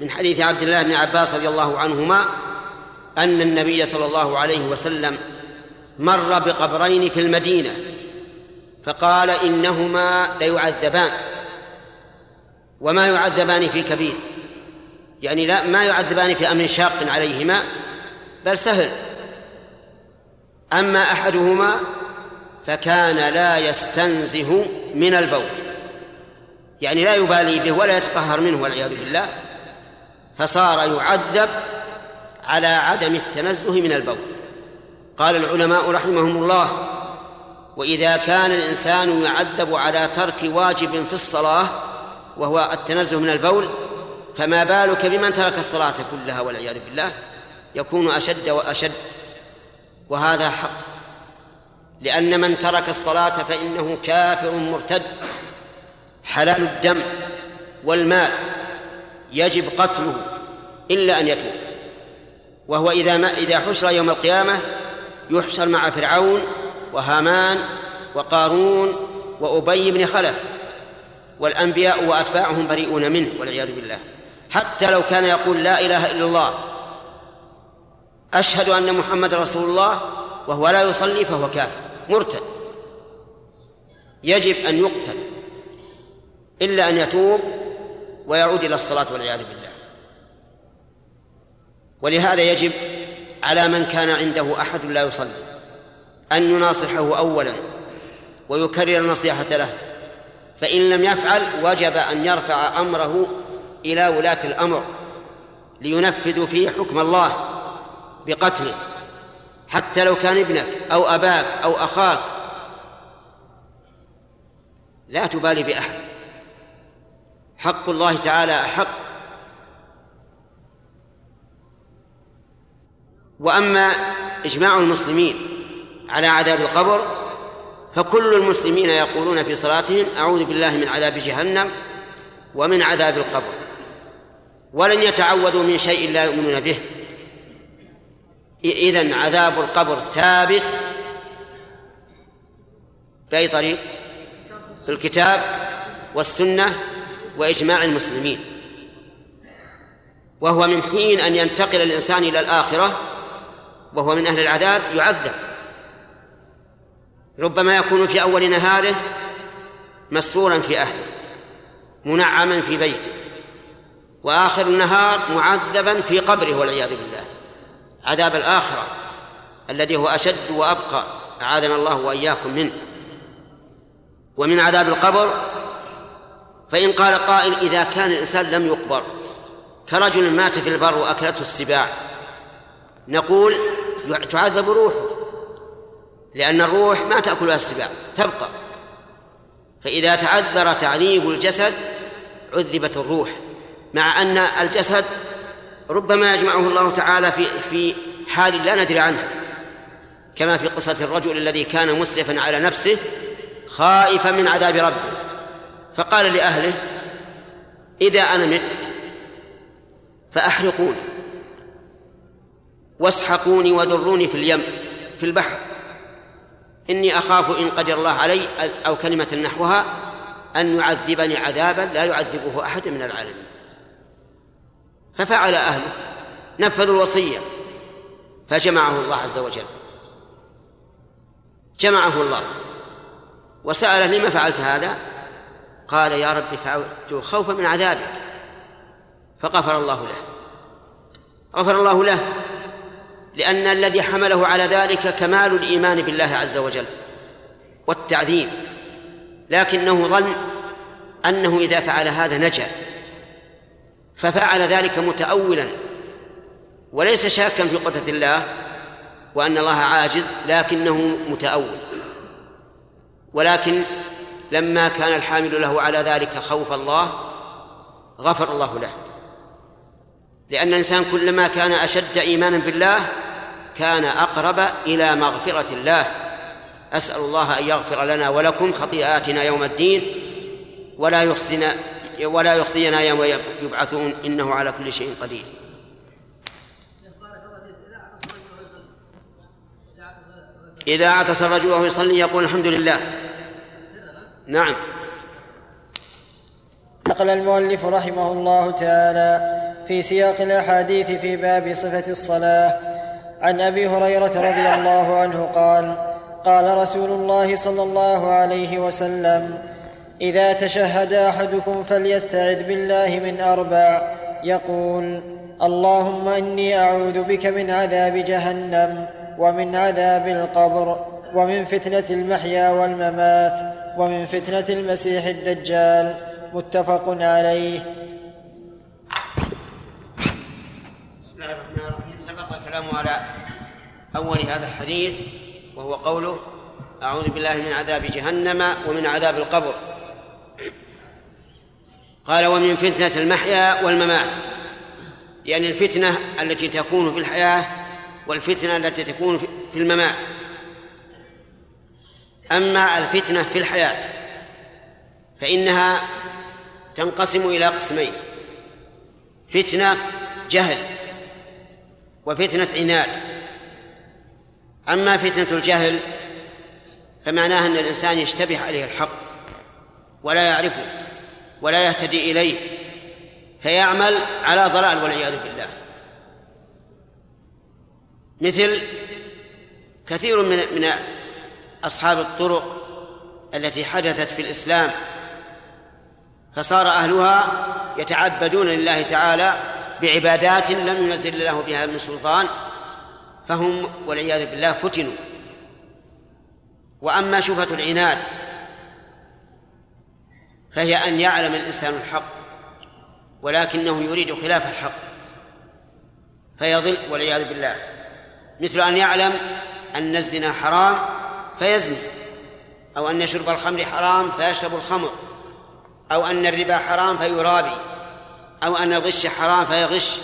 من حديث عبد الله بن عباس رضي الله عنهما أن النبي صلى الله عليه وسلم مر بقبرين في المدينة فقال إنهما ليعذبان. وما يعذبان في كبير. يعني لا ما يعذبان في أمر شاق عليهما بل سهل. أما أحدهما فكان لا يستنزه من البول. يعني لا يبالي به ولا يتطهر منه والعياذ بالله. فصار يعذب على عدم التنزه من البول. قال العلماء رحمهم الله وإذا كان الإنسان يعذب على ترك واجب في الصلاة وهو التنزه من البول فما بالك بمن ترك الصلاة كلها والعياذ بالله؟ يكون أشد وأشد. وهذا حق. لأن من ترك الصلاة فإنه كافر مرتد. حلال الدم والمال يجب قتله إلا أن يتوب. وهو إذا ما إذا حشر يوم القيامة يحشر مع فرعون وهامان وقارون وأبي بن خلف والأنبياء وأتباعهم بريئون منه والعياذ بالله. حتى لو كان يقول لا إله إلا الله أشهد أن محمد رسول الله وهو لا يصلي فهو كافر مرتد. يجب أن يقتل إلا أن يتوب ويعود إلى الصلاة والعياذ بالله. ولهذا يجب على من كان عنده أحد لا يصلي. أن يناصحه أولا ويكرر النصيحة له فإن لم يفعل وجب أن يرفع أمره إلى ولاة الأمر لينفذوا فيه حكم الله بقتله حتى لو كان ابنك أو أباك أو أخاك لا تبالي بأحد. حق الله تعالى أحق. وأما إجماع المسلمين على عذاب القبر فكل المسلمين يقولون في صلاتهم أعوذ بالله من عذاب جهنم ومن عذاب القبر. ولن يتعوذوا من شيء لا يؤمنون به. إذن عذاب القبر ثابت بأي طريق؟ في الكتاب والسنة وإجماع المسلمين. وهو من حين أن ينتقل الإنسان إلى الآخرة وهو من أهل العذاب يعذب. ربما يكون في أول نهاره مسرورا في أهله منعما في بيته وآخر النهار معذبا في قبره والعياذ بالله. عذاب الآخرة الذي هو أشد وأبقى أعاذنا الله وإياكم منه. ومن عذاب القبر فإن قال قائل إذا كان الإنسان لم يقبر كرجل مات في البر وأكلته السباع نقول تعذب روحه. لأن الروح ما تأكلها السباع تبقى. فإذا تعذر تعذيب الجسد عذبت الروح مع أن الجسد ربما يجمعه الله تعالى في في حال لا ندري عنها كما في قصة الرجل الذي كان مسرفا على نفسه خائفا من عذاب ربه. فقال لأهله إذا أنا مت فأحرقوني واسحقوني وذروني في اليم في البحر. إني أخاف إن قدر الله علي أو كلمة نحوها أن يعذبني عذابا لا يعذبه أحد من العالمين. ففعل أهله نفذوا الوصية فجمعه الله عز وجل. جمعه الله. وسأله لما فعلت هذا؟ قال يا رب فعلت خوفا من عذابك. فغفر الله له. غفر الله له. لأن الذي حمله على ذلك كمال الإيمان بالله عز وجل والتعذيب لكنه ظن أنه إذا فعل هذا نجا ففعل ذلك متأولا وليس شاكا في قدرة الله وأن الله عاجز لكنه متأول. ولكن لما كان الحامل له على ذلك خوف الله غفر الله له. لأن الإنسان كلما كان أشد إيمانا بالله كان أقرب إلى مغفرة الله. أسأل الله أن يغفر لنا ولكم خطيئاتنا يوم الدين ولا يخزنا ولا يخزينا يوم يبعثون إنه على كل شيء قدير. إذا عطس الرجل وهو يصلي يقول الحمد لله. نعم. نقل المؤلف رحمه الله تعالى في سياق الأحاديث في باب صفة الصلاة. عن أبي هريرة رضي الله عنه قال قال رسول الله صلى الله عليه وسلم إذا تشهد أحدكم فليستعذ بالله من أربع. يقول اللهم إني أعوذ بك من عذاب جهنم ومن عذاب القبر ومن فتنة المحيا والممات ومن فتنة المسيح الدجال. متفق عليه. الكلام على أول هذا الحديث وهو قوله أعوذ بالله من عذاب جهنم ومن عذاب القبر. قال ومن فتنة المحيا والممات. يعني الفتنة التي تكون في الحياة والفتنة التي تكون في الممات. أما الفتنة في الحياة فإنها تنقسم إلى قسمين فتنة جهل وفتنة عناد. أما فتنة الجهل فمعناها أن الإنسان يشتبه عليه الحق ولا يعرفه ولا يهتدي إليه فيعمل على ضلال والعياذ بالله. مثل كثير من من أصحاب الطرق التي حدثت في الإسلام فصار أهلها يتعبدون لله تعالى بعبادات لم ينزل الله بها من سلطان فهم والعياذ بالله فتنوا. وأما شبهة العناد فهي أن يعلم الإنسان الحق ولكنه يريد خلاف الحق. فيضل والعياذ بالله مثل أن يعلم أن الزنا حرام فيزني أو أن شرب الخمر حرام فيشرب الخمر أو أن الربا حرام فيرابي. أو أن الغش حرام فيغش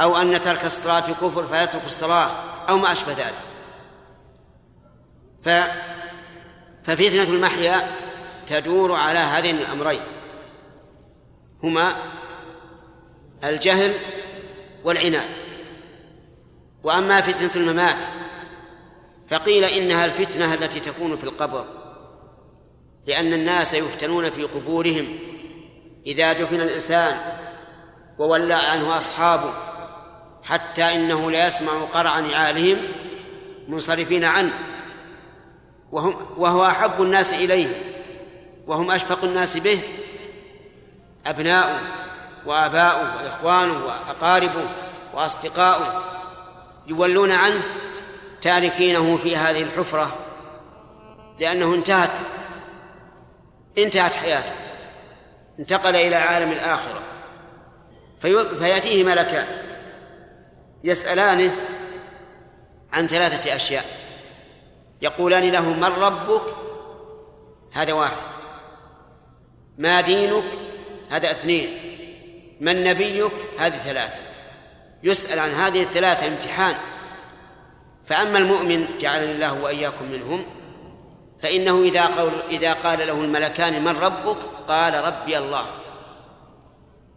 أو أن ترك الصلاة كفر فيترك الصلاة أو ما أشبه ذلك. ف ففتنة المحيا تدور على هذين الأمرين. هما الجهل والعناد. وأما فتنة الممات فقيل إنها الفتنة التي تكون في القبر لأن الناس يفتنون في قبورهم. إذا دفن الإنسان وولى عنه أصحابه حتى إنه لا يسمع قرع نعالهم منصرفين عنه وهم وهو أحب الناس إليه وهم أشفق الناس به أبناؤه وآباؤه وإخوانه وأقاربه وأصدقاؤه يولون عنه تاركينه في هذه الحفرة لأنه انتهت انتهت حياته. انتقل إلى عالم الآخرة. في فيأتيه ملكان. يسألانه عن ثلاثة أشياء. يقولان له من ربك؟ هذا واحد. ما دينك؟ هذا اثنين. من نبيك؟ هذه ثلاثة. يسأل عن هذه الثلاثة امتحان. فأما المؤمن جعلني الله وإياكم منهم. فإنه إذا قول إذا قال له الملكان من ربك قال ربي الله.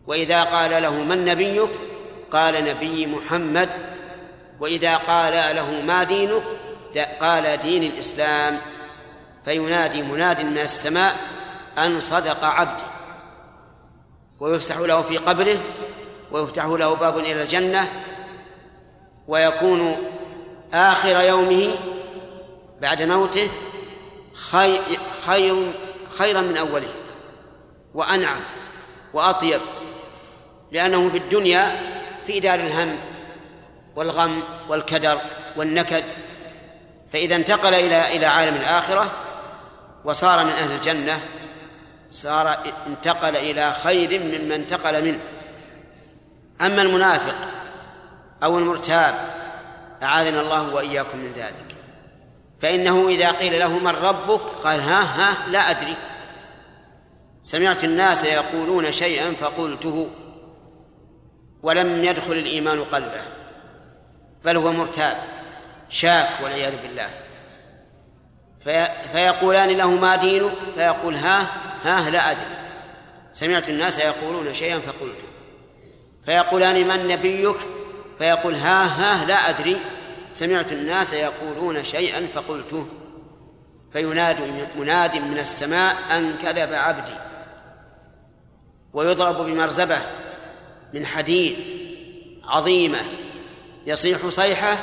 وإذا قال له من نبيك قال نبي محمد. وإذا قال له ما دينك قال دين الإسلام. فينادي مناد من السماء أن صدق عبدي ويفسح له في قبره ويفتح له باب إلى الجنة. ويكون آخر يومه بعد موته. خير, خير خيرا من أوله وأنعم وأطيب لأنه في الدنيا في دار الهم والغم والكدر والنكد فإذا انتقل إلى إلى عالم الآخرة وصار من أهل الجنة صار انتقل إلى خير مما انتقل منه. أما المنافق أو المرتاب أعاذنا الله وإياكم من ذلك. فإنه إذا قيل له من ربك قال ها ها لا أدري. سمعت الناس يقولون شيئا فقلته ولم يدخل الإيمان قلبه بل هو مرتاب شاك والعياذ بالله. في فيقولان له ما دينك؟ فيقول ها ها لا أدري. سمعت الناس يقولون شيئا فقلت فيقولان من نبيك؟ فيقول ها ها لا أدري. سمعت الناس يقولون شيئا فقلته فينادي مناد من السماء أن كذب عبدي ويضرب بمرزبة من حديد عظيمة يصيح صيحة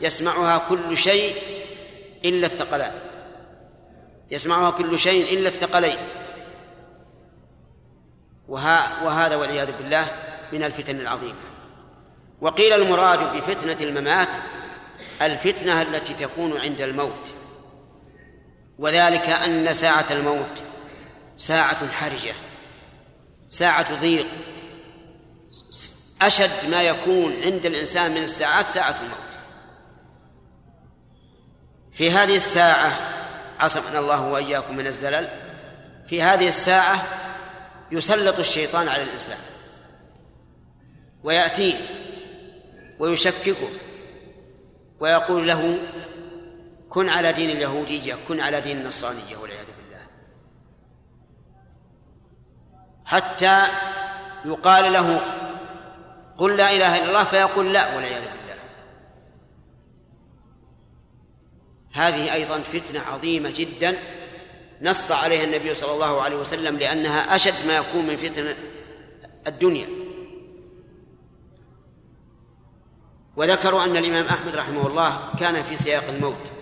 يسمعها كل شيء إلا الثقلان يسمعها كل شيء إلا الثقلين. وهذا والعياذ بالله من الفتن العظيمة. وقيل المراد بفتنة الممات الفتنة التي تكون عند الموت وذلك أن ساعة الموت ساعة حرجة ساعة ضيق أشد ما يكون عند الإنسان من الساعات ساعة الموت. في هذه الساعة عصمنا الله وإياكم من الزلل في هذه الساعة يسلط الشيطان على الإنسان ويأتيه ويشككه ويقول له كن على دين اليهودية كن على دين النصرانية والعياذ بالله. حتى يقال له قل لا إله إلا الله فيقول لا والعياذ بالله. هذه أيضا فتنة عظيمة جدا نص عليها النبي صلى الله عليه وسلم لأنها أشد ما يكون من فتنة الدنيا. وذكروا أن الإمام أحمد رحمه الله كان في سياق الموت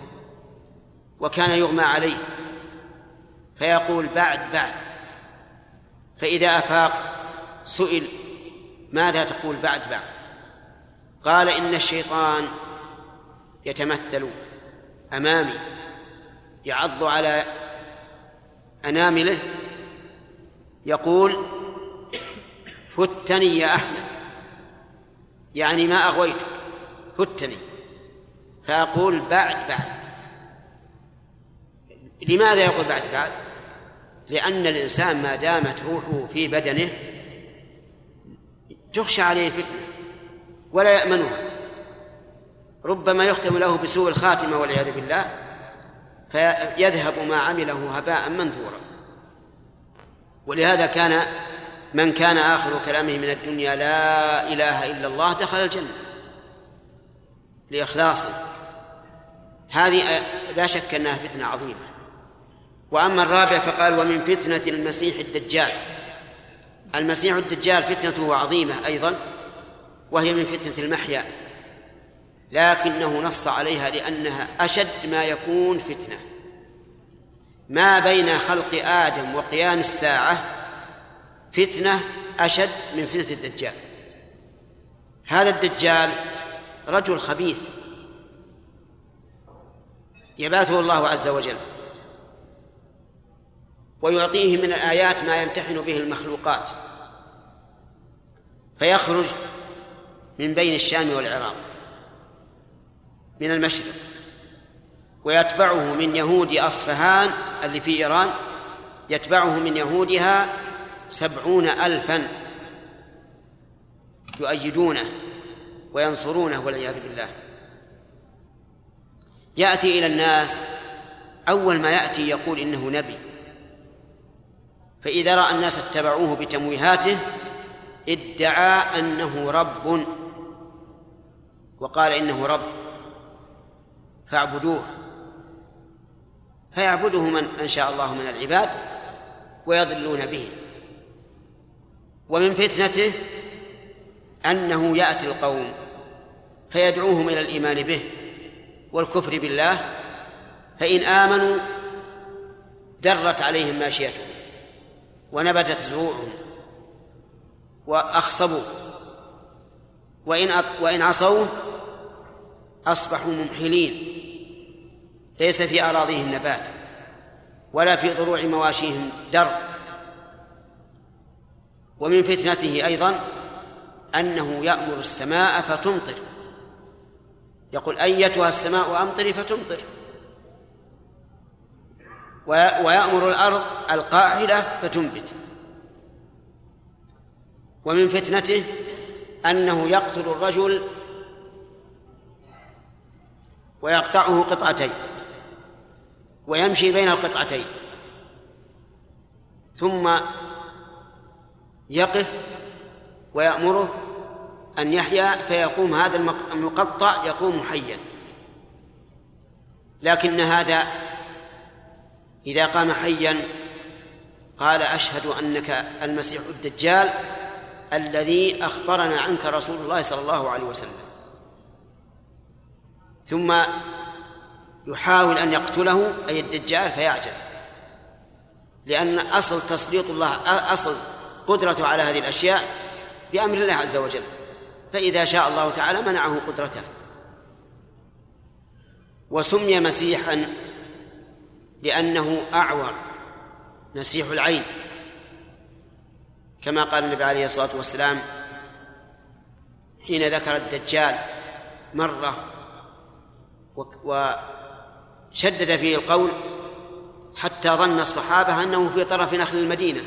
وكان يغمى عليه فيقول بعد بعد فإذا أفاق سئل ماذا تقول بعد بعد؟ قال إن الشيطان يتمثل أمامي يعض على أنامله يقول فتني يا أحمد يعني ما أغويتك. فتني فأقول بعد بعد. لماذا يقول بعد بعد؟ لأن الإنسان ما دامت روحه في بدنه تخشى عليه الفتنة ولا يأمنها. ربما يختم له بسوء الخاتمة والعياذ بالله فيذهب ما عمله هباء منثورا. ولهذا كان من كان آخر كلامه من الدنيا لا إله إلا الله دخل الجنة. لإخلاصه. هذه لا شك أنها فتنة عظيمة. وأما الرابع فقال ومن فتنة المسيح الدجال. المسيح الدجال فتنته عظيمة أيضا وهي من فتنة المحيا. لكنه نص عليها لأنها أشد ما يكون فتنة. ما بين خلق آدم وقيام الساعة فتنة أشد من فتنة الدجال. هذا الدجال رجل خبيث يبعثه الله عز وجل ويعطيه من الآيات ما يمتحن به المخلوقات فيخرج من بين الشام والعراق من المشرق ويتبعه من يهود أصفهان اللي في إيران يتبعه من يهودها سبعون ألفا يؤيدونه وينصرونه والعياذ بالله. يأتي إلى الناس أول ما يأتي يقول إنه نبي. فإذا رأى الناس اتبعوه بتمويهاته ادعى أنه رب. وقال إنه رب فاعبدوه. فيعبده من أنشاء الله من العباد ويضلون به. ومن فتنته أنه يأتي القوم. فيدعوهم إلى الإيمان به والكفر بالله فإن آمنوا درت عليهم ماشيتهم ونبتت زروعهم وأخصبوا. وإن وإن عصوه أصبحوا ممحلين. ليس في أراضيهم نبات ولا في ضروع مواشيهم در. ومن فتنته أيضا أنه يأمر السماء فتمطر. يقول أيتها السماء أمطري فتمطر. ويأمر الأرض القاعدة فتنبت. ومن فتنته أنه يقتل الرجل ويقطعه قطعتين ويمشي بين القطعتين ثم يقف ويأمره أن يحيا فيقوم هذا المقطع يقوم حيا. لكن هذا إذا قام حيا قال أشهد أنك المسيح الدجال الذي أخبرنا عنك رسول الله صلى الله عليه وسلم. ثم يحاول أن يقتله أي الدجال فيعجز. لأن أصل تسليط الله أصل قدرته على هذه الأشياء بأمر الله عز وجل. فإذا شاء الله تعالى منعه قدرته. وسمي مسيحا لأنه أعور مسيح العين. كما قال النبي عليه الصلاة والسلام حين ذكر الدجال مرة وشدد فيه القول حتى ظن الصحابة أنه في طرف نخل المدينة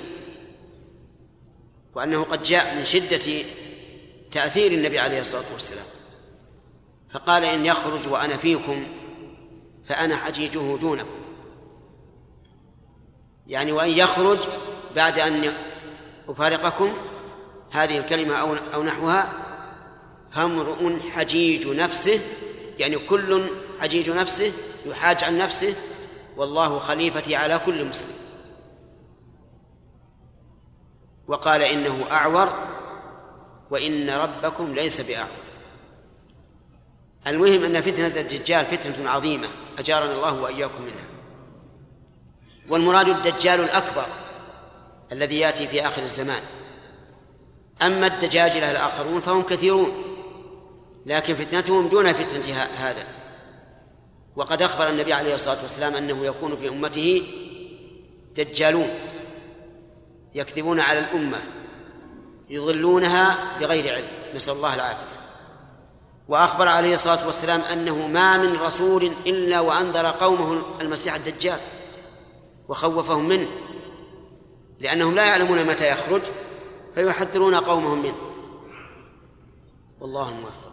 وأنه قد جاء من شدة تأثير النبي عليه الصلاة والسلام. فقال إن يخرج وأنا فيكم فأنا حجيجه دونكم يعني وإن يخرج بعد أن أفارقكم هذه الكلمة أو أو نحوها فامرؤ حجيج نفسه يعني كل حجيج نفسه يحاج عن نفسه والله خليفتي على كل مسلم. وقال إنه أعور وإن ربكم ليس بأعور المهم أن فتنة الدجال فتنة عظيمة أجارنا الله وإياكم منها. والمراد الدجال الأكبر الذي يأتي في آخر الزمان. أما الدجاجلة الآخرون فهم كثيرون لكن فتنتهم دون فتنة هذا. وقد أخبر النبي عليه الصلاة والسلام أنه يكون في أمته دجالون يكذبون على الأمة. يضلونها بغير علم. نسأل الله العافية. وأخبر عليه الصلاة والسلام أنه ما من رسول إلا وأنذر قومه المسيح الدجال وخوفهم منه لأنهم لا يعلمون متى يخرج فيحذرون قومهم منه. والله الموفق.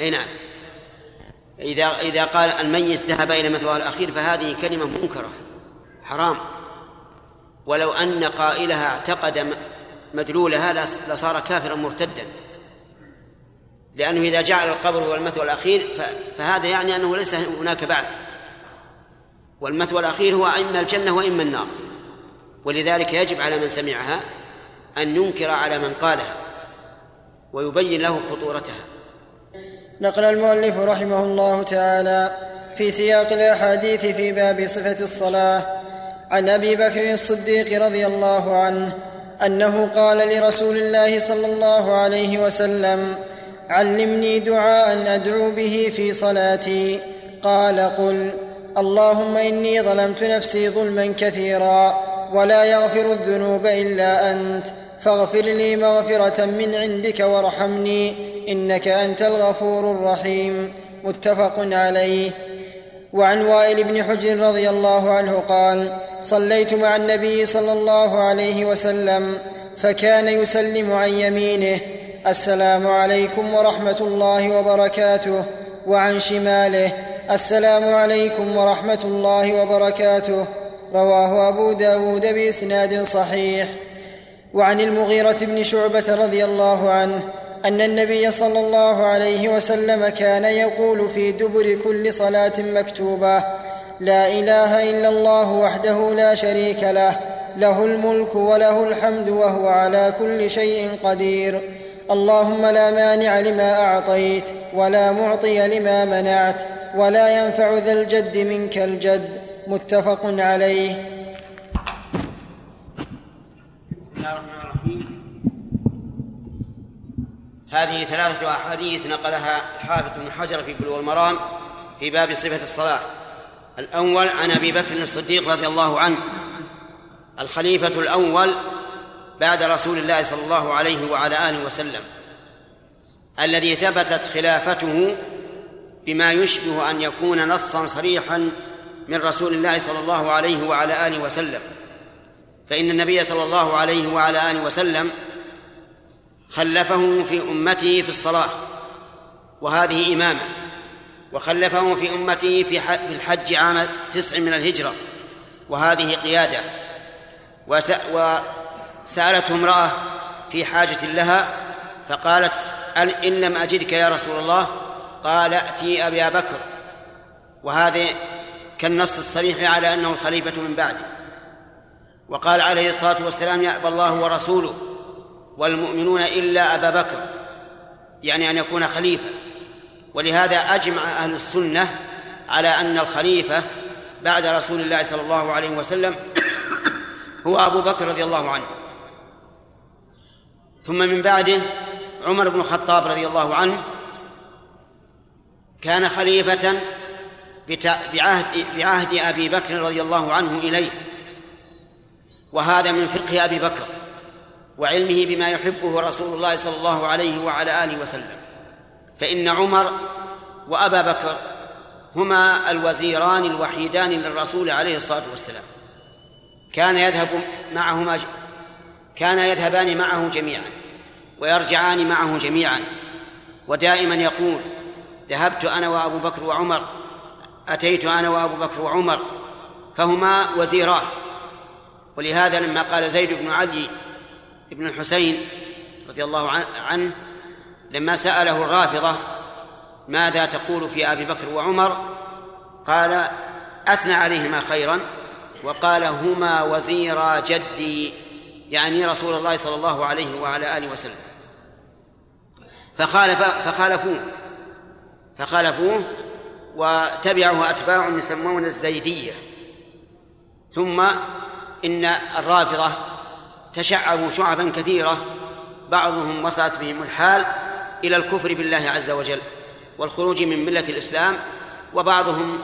أي نعم. إذا إذا قال الميت ذهب إلى مثواه الأخير فهذه كلمة منكرة حرام. ولو أن قائلها اعتقد مدلولها لصار كافرا مرتدا. لأنه إذا جعل القبر هو المثوى الأخير فهذا يعني أنه ليس هناك بعث. والمثوى الأخير هو إما الجنة وإما النار. ولذلك يجب على من سمعها أن ينكر على من قالها ويبين له خطورتها. نقل المؤلف رحمه الله تعالى في سياق الأحاديث في باب صفة الصلاة عن أبي بكر الصديق رضي الله عنه أنه قال لرسول الله صلى الله عليه وسلم علمني دعاء أدعو به في صلاتي. قال قل اللهم إني ظلمت نفسي ظلما كثيرا ولا يغفر الذنوب إلا أنت فاغفر لي مغفرة من عندك وارحمني. إنك أنت الغفور الرحيم. متفق عليه. وعن وائل بن حجر رضي الله عنه قال صليت مع النبي صلى الله عليه وسلم فكان يسلم عن يمينه السلام عليكم ورحمة الله وبركاته. وعن شماله السلام عليكم ورحمة الله وبركاته. رواه أبو داود بإسناد صحيح. وعن المغيرة بن شعبة رضي الله عنه أن النبي صلى الله عليه وسلم كان يقول في دبر كل صلاة مكتوبة لا إله إلا الله وحده لا شريك له له الملك وله الحمد وهو على كل شيء قدير. اللهم لا مانع لما أعطيت ولا معطي لما منعت ولا ينفع ذا الجد منك الجد. متفق عليه بسم الله الرحمن الرحيم هذه ثلاثة أحاديث نقلها الحافظ بن حجر في بلوغ المرام في باب صفة الصلاة. الأول عن أبي بكر الصديق رضي الله عنه. الخليفة الأول بعد رسول الله صلى الله عليه وعلى آله وسلم. الذي ثبتت خلافته بما يشبه أن يكون نصا صريحا من رسول الله صلى الله عليه وعلى آله وسلم. فإن النبي صلى الله عليه وعلى آله وسلم خلفه في امته في الصلاة وهذه إمامة. وخلفه في امته في الحج عام تسع من الهجرة وهذه قيادة. وسالته امرأة في حاجة لها فقالت ان لم أجدك يا رسول الله؟ قال ائتي ابا بكر وهذا كالنص الصريح على أنه الخليفة من بعده. وقال عليه الصلاة والسلام يأبى الله ورسوله. والمؤمنون إلا أبا بكر يعني أن يكون خليفة. ولهذا أجمع أهل السنة على أن الخليفة بعد رسول الله صلى الله عليه وسلم هو أبو بكر رضي الله عنه. ثم من بعده عمر بن الخطاب رضي الله عنه كان خليفة بعهد بعهد أبي بكر رضي الله عنه إليه. وهذا من فقه أبي بكر. وعلمه بما يحبه رسول الله صلى الله عليه وعلى آله وسلم. فإن عمر وأبا بكر هما الوزيران الوحيدان للرسول عليه الصلاة والسلام. كان يذهب معهما كان يذهبان معه جميعا ويرجعان معه جميعا. ودائما يقول ذهبت أنا وأبو بكر وعمر أتيت أنا وأبو بكر وعمر فهما وزيراه ولهذا لما قال زيد بن علي بن الحسين رضي الله عنه لما سأله الرافضة ماذا تقول في أبي بكر وعمر قال أثنى عليهما خيرا وقال هما وزيرا جدي يعني رسول الله صلى الله عليه وعلى آله وسلم. فخالف فخالفوه. فخالفوه وتبعه أتباع يسمون الزيدية. ثم إن الرافضة تشعبوا شعبا كثيرة بعضهم وصلت بهم الحال إلى الكفر بالله عز وجل والخروج من ملة الإسلام وبعضهم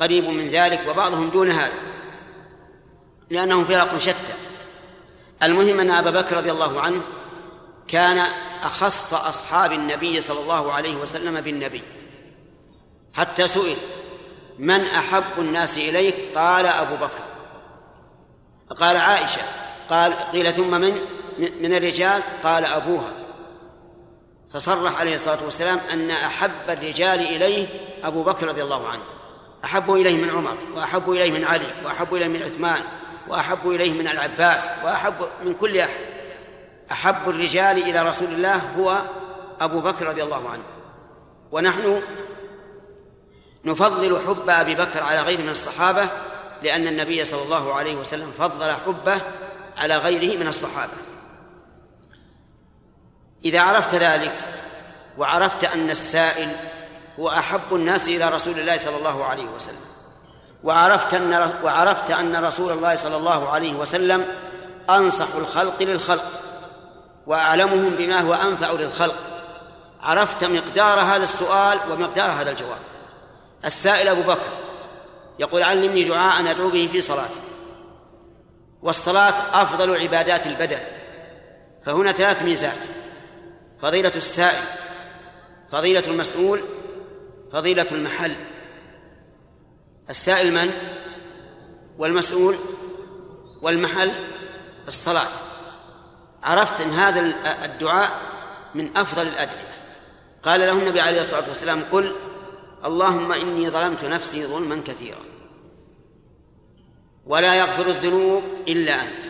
قريب من ذلك وبعضهم دون هذا لأنهم فرق شتى. المهم أن أبا بكر رضي الله عنه كان أخص أصحاب النبي صلى الله عليه وسلم بالنبي. حتى سئل من أحب الناس إليك؟ قال أبو بكر. قال عائشة قال قيل ثم من من الرجال؟ قال أبوها. فصرح عليه الصلاة والسلام أن أحب الرجال إليه أبو بكر رضي الله عنه. أحب إليه من عمر وأحب إليه من علي وأحب إليه من عثمان وأحب إليه من العباس وأحب من كل أحد. أحب الرجال إلى رسول الله هو أبو بكر رضي الله عنه. ونحن نفضل حب أبي بكر على غيره من الصحابة لأن النبي صلى الله عليه وسلم فضل حبه على غيره من الصحابة. إذا عرفت ذلك وعرفت أن السائل هو أحب الناس إلى رسول الله صلى الله عليه وسلم وعرفت أن وعرفت أن رسول الله صلى الله عليه وسلم أنصح الخلق للخلق وأعلمهم بما هو أنفع للخلق عرفت مقدار هذا السؤال ومقدار هذا الجواب. السائل أبو بكر يقول علمني دعاء أدعو به في صلاتي والصلاة أفضل عبادات البدن. فهنا ثلاث ميزات. فضيلة السائل فضيلة المسؤول فضيلة المحل. السائل من؟ والمسؤول والمحل الصلاة. عرفت أن هذا الدعاء من أفضل الأدعية. قال له النبي عليه الصلاة والسلام قل اللهم إني ظلمت نفسي ظلما كثيرا. ولا يغفر الذنوب إلا أنت.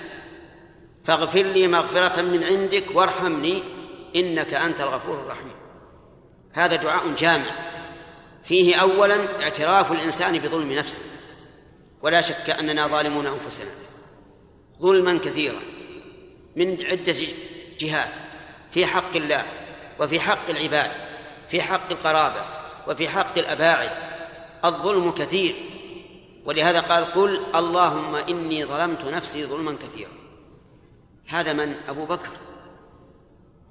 فاغفر لي مغفرة من عندك وارحمني إنك أنت الغفور الرحيم. هذا دعاء جامع. فيه أولا اعتراف الإنسان بظلم نفسه. ولا شك أننا ظالمون أنفسنا. ظلما كثيرا. من عدة جهات. في حق الله وفي حق العباد في حق القرابة وفي حق الأباعد. الظلم كثير. ولهذا قال قل اللهم إني ظلمت نفسي ظلما كثيرا. هذا من؟ أبو بكر.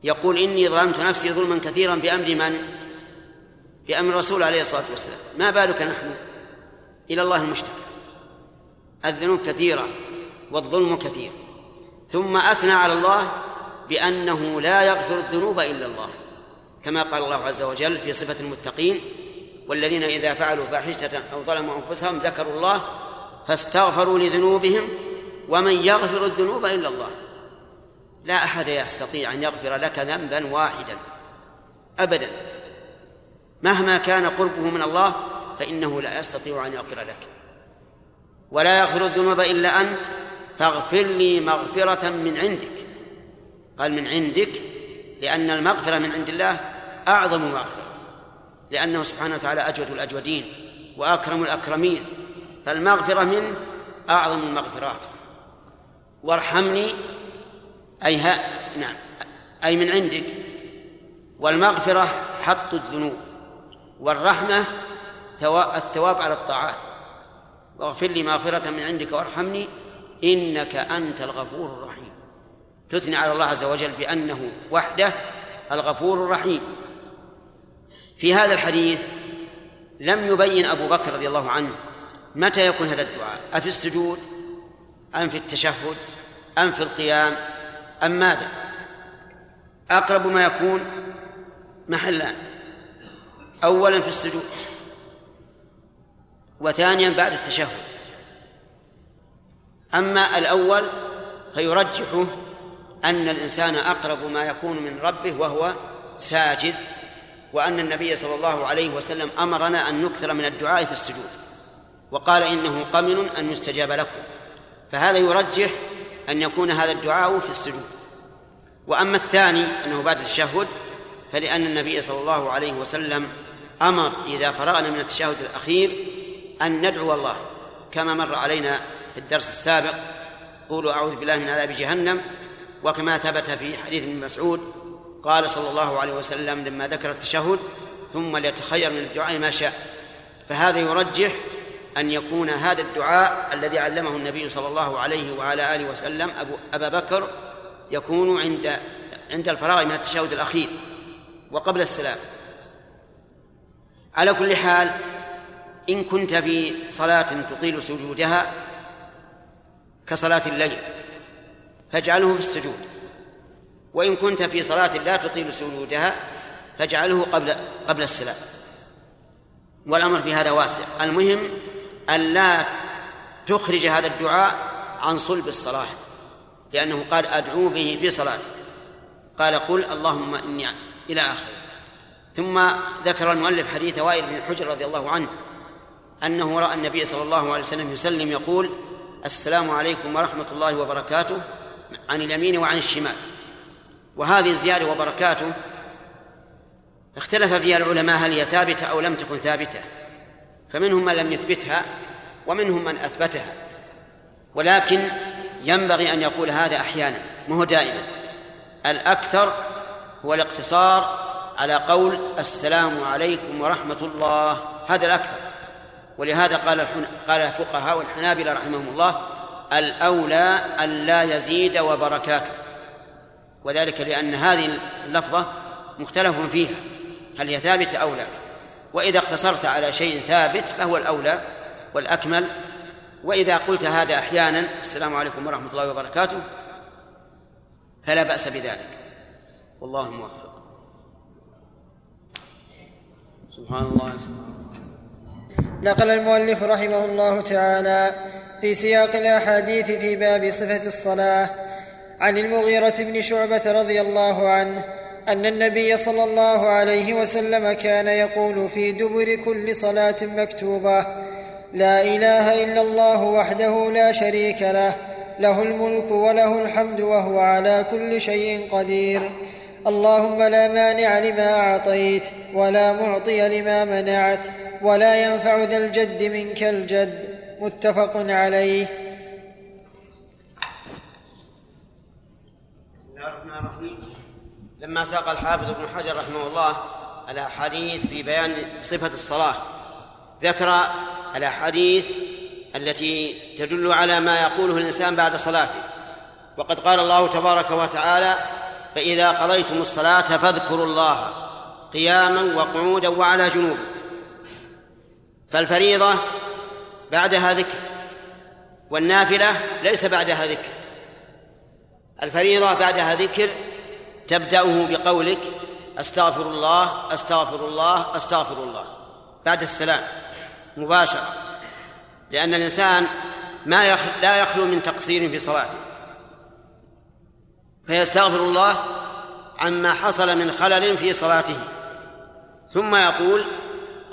يقول إني ظلمت نفسي ظلما كثيرا بأمر من؟ بأمر الرسول عليه الصلاة والسلام. ما بالك نحن؟ إلى الله المشتكى. الذنوب كثيرة والظلم كثير. ثم أثنى على الله بأنه لا يغفر الذنوب إلا الله كما قال الله عز وجل في صفة المتقين والذين إذا فعلوا فاحشة أو ظلموا أنفسهم ذكروا الله فاستغفروا لذنوبهم ومن يغفر الذنوب إلا الله. لا أحد يستطيع أن يغفر لك ذنبا واحدا أبدا. مهما كان قربه من الله فإنه لا يستطيع أن يغفر لك. ولا يغفر الذنوب إلا أنت فاغفر لي مغفرة من عندك. قال من عندك لأن المغفرة من عند الله أعظم مغفرة. لأنه سبحانه وتعالى أجود الأجودين وأكرم الأكرمين فالمغفرة منه أعظم المغفرات. وارحمني أي ها نعم أي من عندك. والمغفرة حط الذنوب والرحمة الثواب على الطاعات. واغفر لي مغفرة من عندك وارحمني إنك أنت الغفور الرحيم. تثني على الله عز وجل بأنه وحده الغفور الرحيم. في هذا الحديث لم يبين أبو بكر رضي الله عنه متى يكون هذا الدعاء؟ أفي السجود؟ أم في التشهد؟ أم في القيام؟ أم ماذا؟ أقرب ما يكون محلان أولا في السجود. وثانيا بعد التشهد. أما الأول فيرجحه أن الإنسان أقرب ما يكون من ربه وهو ساجد. وأن النبي صلى الله عليه وسلم أمرنا أن نكثر من الدعاء في السجود وقال إنه قمن أن يستجاب لكم فهذا يرجح أن يكون هذا الدعاء في السجود. وأما الثاني أنه بعد التشهد فلأن النبي صلى الله عليه وسلم أمر إذا فرغنا من التشهد الأخير أن ندعو الله كما مر علينا في الدرس السابق قولوا أعوذ بالله من عذاب جهنم وكما ثبت في حديث ابن مسعود قال صلى الله عليه وسلم لما ذكر التشهد ثم ليتخير من الدعاء ما شاء. فهذا يرجح أن يكون هذا الدعاء الذي علمه النبي صلى الله عليه وعلى آله وسلم أبو أبا بكر يكون عند عند الفراغ من التشهد الأخير وقبل السلام. على كل حال إن كنت في صلاة تطيل سجودها كصلاة الليل فاجعله بالسجود. وإن كنت في صلاة لا تطيل سجودها فاجعله قبل قبل السلام. والأمر في هذا واسع. المهم أن لا تخرج هذا الدعاء عن صلب الصلاة لأنه قال أدعو به في صلاتي قال قل اللهم إني إلى آخره. ثم ذكر المؤلف حديث وائل بن حجر رضي الله عنه أنه رأى النبي صلى الله عليه وسلم يسلم يقول السلام عليكم ورحمة الله وبركاته عن اليمين وعن الشمال. وهذه الزيادة وبركاته اختلف فيها العلماء هل هي ثابتة أو لم تكن ثابتة. فمنهم من لم يثبتها ومنهم من أثبتها. ولكن ينبغي أن يقول هذا أحيانا مو دائما. الأكثر هو الاقتصار على قول السلام عليكم ورحمة الله هذا الأكثر. ولهذا قال قال الفقهاء والحنابلة رحمهم الله الأولى أن لا يزيد وبركاته. وذلك لأن هذه اللفظة مختلف فيها هل هي ثابتة أو لا؟ وإذا اقتصرت على شيء ثابت فهو الأولى والأكمل. وإذا قلت هذا أحيانا السلام عليكم ورحمة الله وبركاته فلا بأس بذلك. والله موفق. سبحان الله. نقل المؤلف رحمه الله تعالى في سياق الأحاديث في باب صفة الصلاة عن المغيرة بن شعبة رضي الله عنه أن النبي صلى الله عليه وسلم كان يقول في دبر كل صلاة مكتوبة لا إله إلا الله وحده لا شريك له له الملك وله الحمد وهو على كل شيء قدير. اللهم لا مانع لما أعطيت ولا معطي لما منعت ولا ينفع ذا الجد منك الجد. متفق عليه. لما ساق الحافظ ابن حجر رحمه الله الأحاديث في بيان صفة الصلاة ذكر الأحاديث التي تدل على ما يقوله الإنسان بعد صلاته. وقد قال الله تبارك وتعالى فإذا قضيتم الصلاة فاذكروا الله قياما وقعودا وعلى جنوب فالفريضة بعدها ذكر والنافلة ليس بعدها ذكر. الفريضة بعدها ذكر تبدأه بقولك أستغفر الله أستغفر الله أستغفر الله. بعد السلام مباشرة. لأن الإنسان ما يخ... لا يخلو من تقصير في صلاته. فيستغفر الله عما حصل من خلل في صلاته. ثم يقول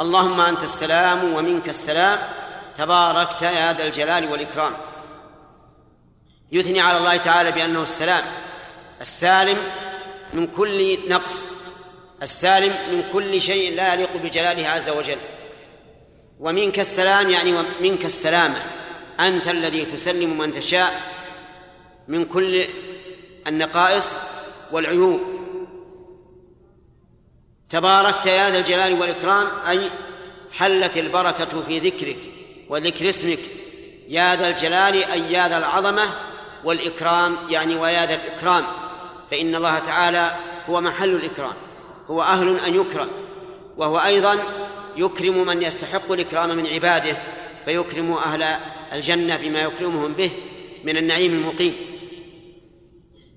اللهم أنت السلام ومنك السلام تباركت يا ذا الجلال والإكرام. يثني على الله تعالى بأنه السلام. السالم من كل نقص. السالم من كل شيء لا يليق بجلاله عز وجل. ومنك السلام يعني منك السلامة. أنت الذي تسلم من تشاء من كل النقائص والعيوب. تباركت يا ذا الجلال والإكرام أي حلت البركة في ذكرك وذكر اسمك. يا ذا الجلال أي يا ذا العظمة والإكرام يعني ويا ذا الإكرام فإن الله تعالى هو محل الإكرام هو أهل أن يكرم وهو أيضا يكرم من يستحق الإكرام من عباده فيكرم أهل الجنة بما يكرمهم به من النعيم المقيم.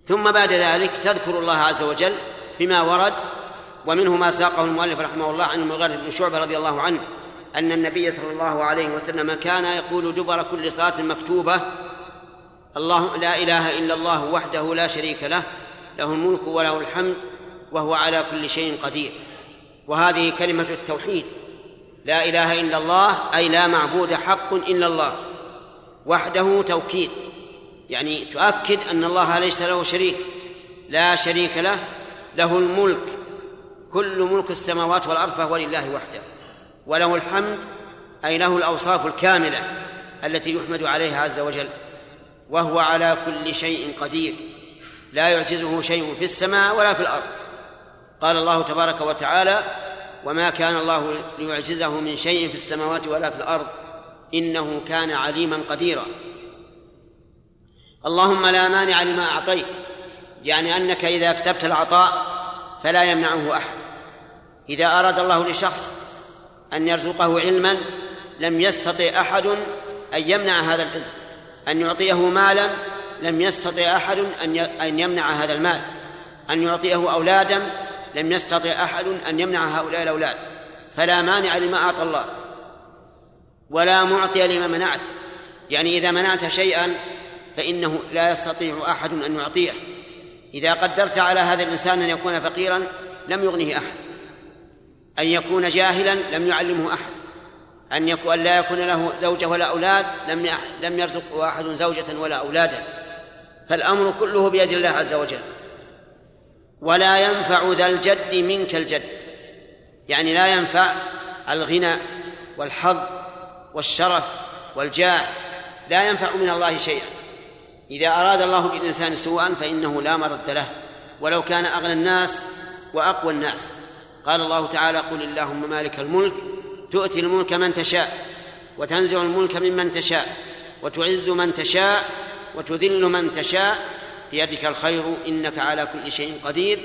ثم بعد ذلك تذكر الله عز وجل بما ورد ومنه ما ساقه المؤلف رحمه الله عن المغيرة بن شعبة رضي الله عنه أن النبي صلى الله عليه وسلم كان يقول دبر كل صلاة مكتوبة الله لا إله إلا الله وحده لا شريك له له الملك وله الحمد وهو على كل شيء قدير. وهذه كلمة التوحيد. لا إله إلا الله أي لا معبود حق إلا الله. وحده توكيد. يعني تؤكد أن الله ليس له شريك لا شريك له له الملك. كل ملك السماوات والأرض فهو لله وحده. وله الحمد أي له الأوصاف الكاملة التي يحمد عليها عز وجل. وهو على كل شيء قدير. لا يعجزه شيء في السماء ولا في الأرض. قال الله تبارك وتعالى وما كان الله ليعجزه من شيء في السماوات ولا في الأرض. إنه كان عليما قديرا. اللهم لا مانع لما أعطيت. يعني أنك إذا كتبت العطاء فلا يمنعه أحد. إذا أراد الله لشخص أن يرزقه علما لم يستطع أحد أن يمنع هذا العلم. أن يعطيه مالا لم يستطع أحد أن يمنع هذا المال. أن يعطيه أولادا لم يستطع أحد أن يمنع هؤلاء الأولاد. فلا مانع لما أعطى الله. ولا معطي لما منعت. يعني إذا منعت شيئا فإنه لا يستطيع أحد أن يعطيه. إذا قدرت على هذا الإنسان أن يكون فقيرا لم يغنه أحد. أن يكون جاهلا لم يعلمه أحد. أن يكون لا يكون له زوجة ولا أولاد لم لم يرزقه أحد زوجة ولا أولادا. فالأمر كله بيد الله عز وجل. ولا ينفع ذا الجد منك الجد. يعني لا ينفع الغنى والحظ والشرف والجاه. لا ينفع من الله شيئا. إذا أراد الله بالإنسان سوءا فإنه لا مرد له. ولو كان أغنى الناس وأقوى الناس. قال الله تعالى قل اللهم مالك الملك تؤتي الملك من تشاء وتنزع الملك ممن تشاء وتعز من تشاء وتذل من تشاء بيدك الخير إنك على كل شيء قدير.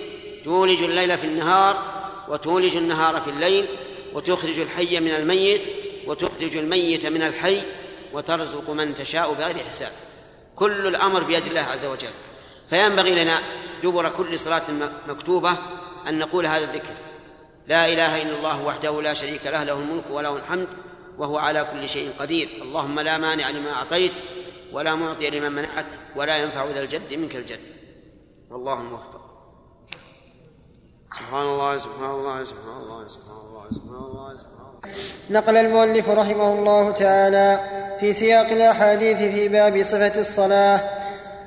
تولج الليل في النهار وتولج النهار في الليل وتخرج الحي من الميت وتخرج الميت من الحي وترزق من تشاء بغير حساب. كل الأمر بيد الله عز وجل. فينبغي لنا دبر كل صلاة مكتوبة أن نقول هذا الذكر. لا إله إلا الله وحده لا شريك له له الملك وله الحمد وهو على كل شيء قدير. اللهم لا مانع لما أعطيت ولا معطي لمن منعت ولا ينفع ذا الجد منك الجد. والله الله سبحان الله سبحان الله سبحان الله سبحان الله سبحان الله. نقل المؤلف رحمه الله تعالى في سياق الأحاديث في باب صفة الصلاة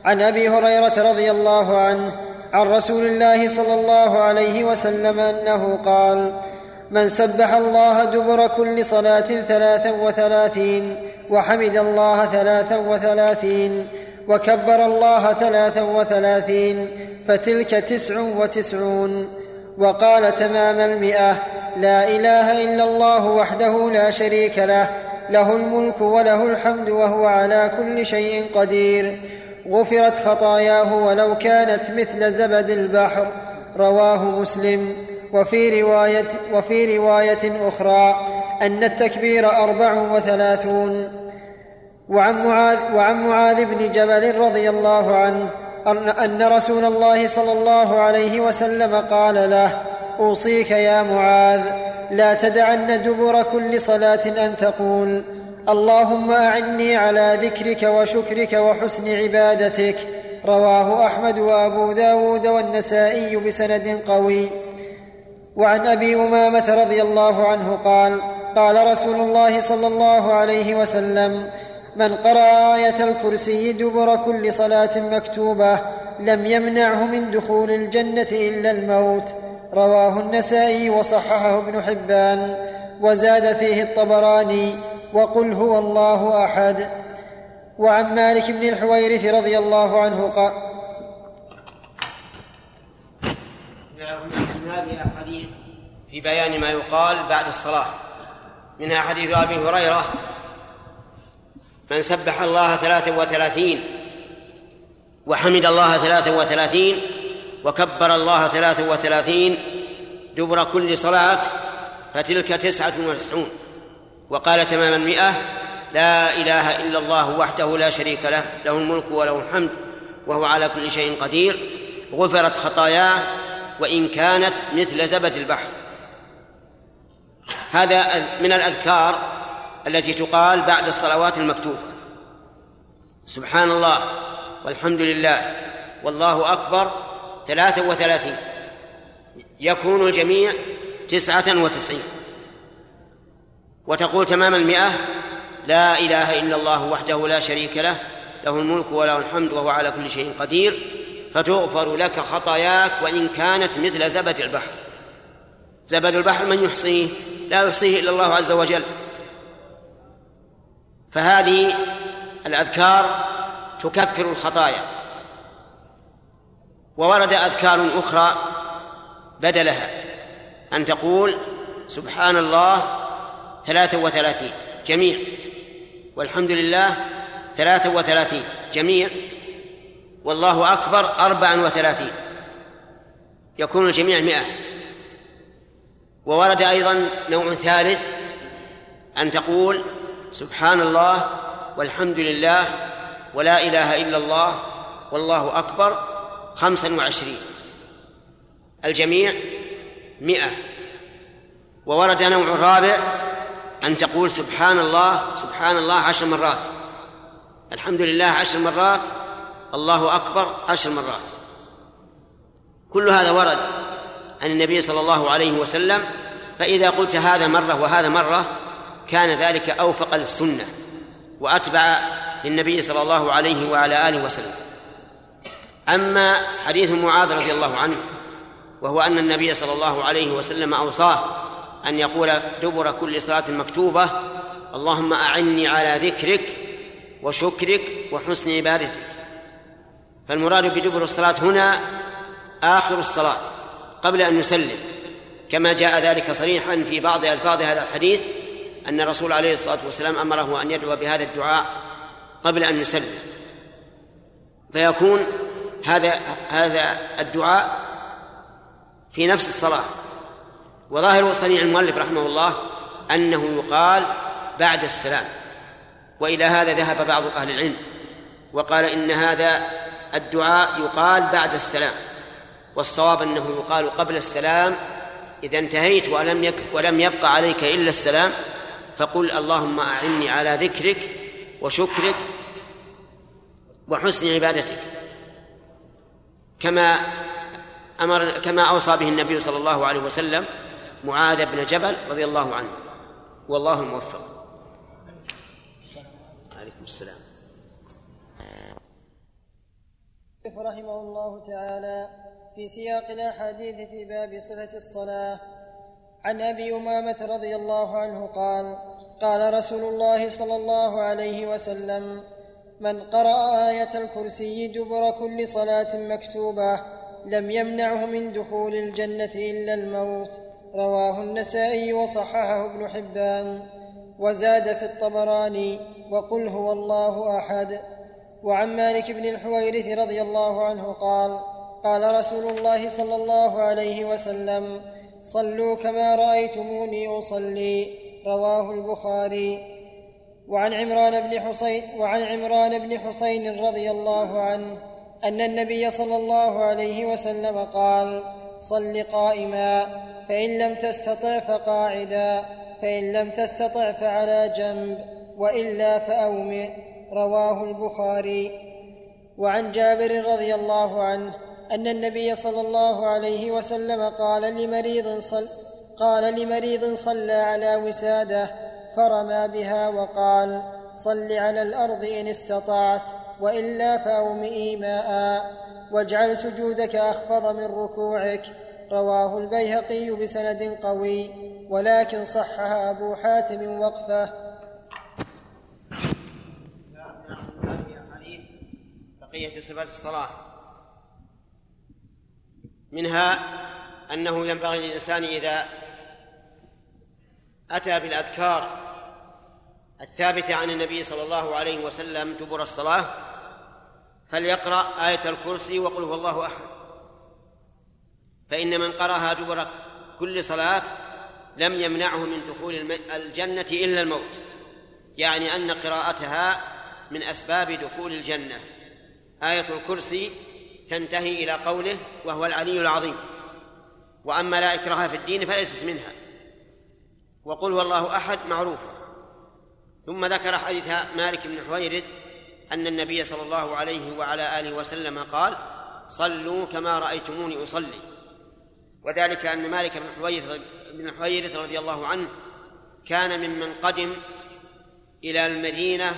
عن أبي هريرة رضي الله عنه عن رسول الله صلى الله عليه وسلم أنه قال من سبح الله دبر كل صلاة ثلاثا وثلاثين وحمد الله ثلاثا وثلاثين وكبر الله ثلاثا وثلاثين فتلك تسع وتسعون وقال تمام المئة لا إله إلا الله وحده لا شريك له له الملك وله الحمد وهو على كل شيء قدير. غفرت خطاياه ولو كانت مثل زبد البحر. رواه مسلم. وفي رواية, وفي رواية أخرى أن التكبير أربع وثلاثون. وعن معاذ, وعن معاذ بن جبل رضي الله عنه أن رسول الله صلى الله عليه وسلم قال له أوصيك يا معاذ لا تدعن دبر كل صلاة أن تقول. اللهم أعني على ذكرك وشكرك وحسن عبادتك. رواه أحمد وأبو داود والنسائي بسند قوي. وعن أبي أمامة رضي الله عنه قال قال رسول الله صلى الله عليه وسلم من قرأ آية الكرسي دبر كل صلاة مكتوبة لم يمنعه من دخول الجنة إلا الموت رواه النسائي وصححه ابن حبان. وزاد فيه الطبراني وقل هو الله أحد. وعن مالك بن الحويرث رضي الله عنه قال هذه في بيان ما يقال بعد الصلاة. منها حديث أبي هريرة من سبح الله ثلاثا وثلاثين وحمد الله ثلاثا وثلاثين وكبر الله ثلاثا وثلاثين دبر كل صلاة فتلك تسعة وتسعون. وقال تمام المئة لا إله إلا الله وحده لا شريك له له الملك وله الحمد وهو على كل شيء قدير. غفرت خطاياه وإن كانت مثل زبد البحر. هذا من الأذكار التي تقال بعد الصلوات المكتوبة. سبحان الله والحمد لله والله أكبر ثلاثة وثلاثين. يكون الجميع تسعة وتسعين. وتقول تمام المئة لا إله إلا الله وحده لا شريك له له الملك وله الحمد وهو على كل شيء قدير فتغفر لك خطاياك وإن كانت مثل زبد البحر. زبد البحر من يحصيه؟ لا يحصيه إلا الله عز وجل. فهذه الأذكار تكفر الخطايا. وورد أذكار أخرى بدلها أن تقول سبحان الله ثلاثة وثلاثين. جميع. والحمد لله ثلاثة وثلاثين. جميع. والله أكبر أربعا وثلاثين. يكون الجميع مئة. وورد أيضا نوع ثالث أن تقول سبحان الله والحمد لله ولا إله إلا الله والله أكبر خمسا وعشرين. الجميع مئة. وورد نوع رابع أن تقول سبحان الله سبحان الله عشر مرات. الحمد لله عشر مرات الله أكبر عشر مرات. كل هذا ورد عن النبي صلى الله عليه وسلم فإذا قلت هذا مرة وهذا مرة كان ذلك أوفق للسنة وأتبع للنبي صلى الله عليه وعلى آله وسلم. أما حديث معاذ رضي الله عنه وهو أن النبي صلى الله عليه وسلم أوصاه أن يقول دبر كل صلاة مكتوبة اللهم أعني على ذكرك وشكرك وحسن عبادتك. فالمراد بدبر الصلاة هنا آخر الصلاة قبل أن يسلم. كما جاء ذلك صريحا في بعض ألفاظ هذا الحديث أن الرسول عليه الصلاة والسلام أمره أن يدعو بهذا الدعاء قبل أن يسلم. فيكون هذا هذا الدعاء في نفس الصلاة. وظاهر صنيع المؤلف رحمه الله أنه يقال بعد السلام وإلى هذا ذهب بعض أهل العلم وقال إن هذا الدعاء يقال بعد السلام والصواب أنه يقال قبل السلام إذا انتهيت ولم يك ولم يبق عليك إلا السلام فقل اللهم أعني على ذكرك وشكرك وحسن عبادتك كما أمر كما أوصى به النبي صلى الله عليه وسلم معاذ بن جبل رضي الله عنه. والله الموفق عليكم السلام. رحمه الله تعالى في سياق الأحاديث في باب صفة الصلاة. عن أبي أمامة رضي الله عنه قال قال رسول الله صلى الله عليه وسلم من قرأ آية الكرسي دبر كل صلاة مكتوبة لم يمنعه من دخول الجنة إلا الموت. رواه النسائي وصححه ابن حبان وزاد في الطبراني وقل هو الله أحد. وعن مالك بن الحويرث رضي الله عنه قال قال رسول الله صلى الله عليه وسلم صلوا كما رأيتموني أصلي رواه البخاري. وعن عمران بن حسين وعن عمران بن حسين رضي الله عنه أن النبي صلى الله عليه وسلم قال صل قائما. فإن لم تستطع فقاعدا فإن لم تستطع فعلى جنب وإلا فأومئ رواه البخاري. وعن جابر رضي الله عنه أن النبي صلى الله عليه وسلم قال لمريض صل قال لمريض صلى على وساده فرمى بها وقال صل على الأرض إن استطعت وإلا فأومئي ماء واجعل سجودك أخفض من ركوعك رواه البيهقي بسند قوي ولكن صحها أبو حاتم وقفه. بقية صفات الصلاة. منها أنه ينبغي للإنسان إذا أتى بالأذكار الثابتة عن النبي صلى الله عليه وسلم دبر الصلاة فليقرأ آية الكرسي وقل هو الله أحد. فإن من قرأها دبر كل صلاة لم يمنعه من دخول الجنة إلا الموت. يعني أن قراءتها من أسباب دخول الجنة. آية الكرسي تنتهي إلى قوله وهو العلي العظيم. وأما لا إكراه في الدين فليست منها. وقل هو الله أحد معروف. ثم ذكر حديث مالك بن حويرث أن النبي صلى الله عليه وعلى آله وسلم قال صلوا كما رأيتموني أصلي. وذلك أن مالك بن حويرث بن حويرث رضي الله عنه كان ممن قدم إلى المدينة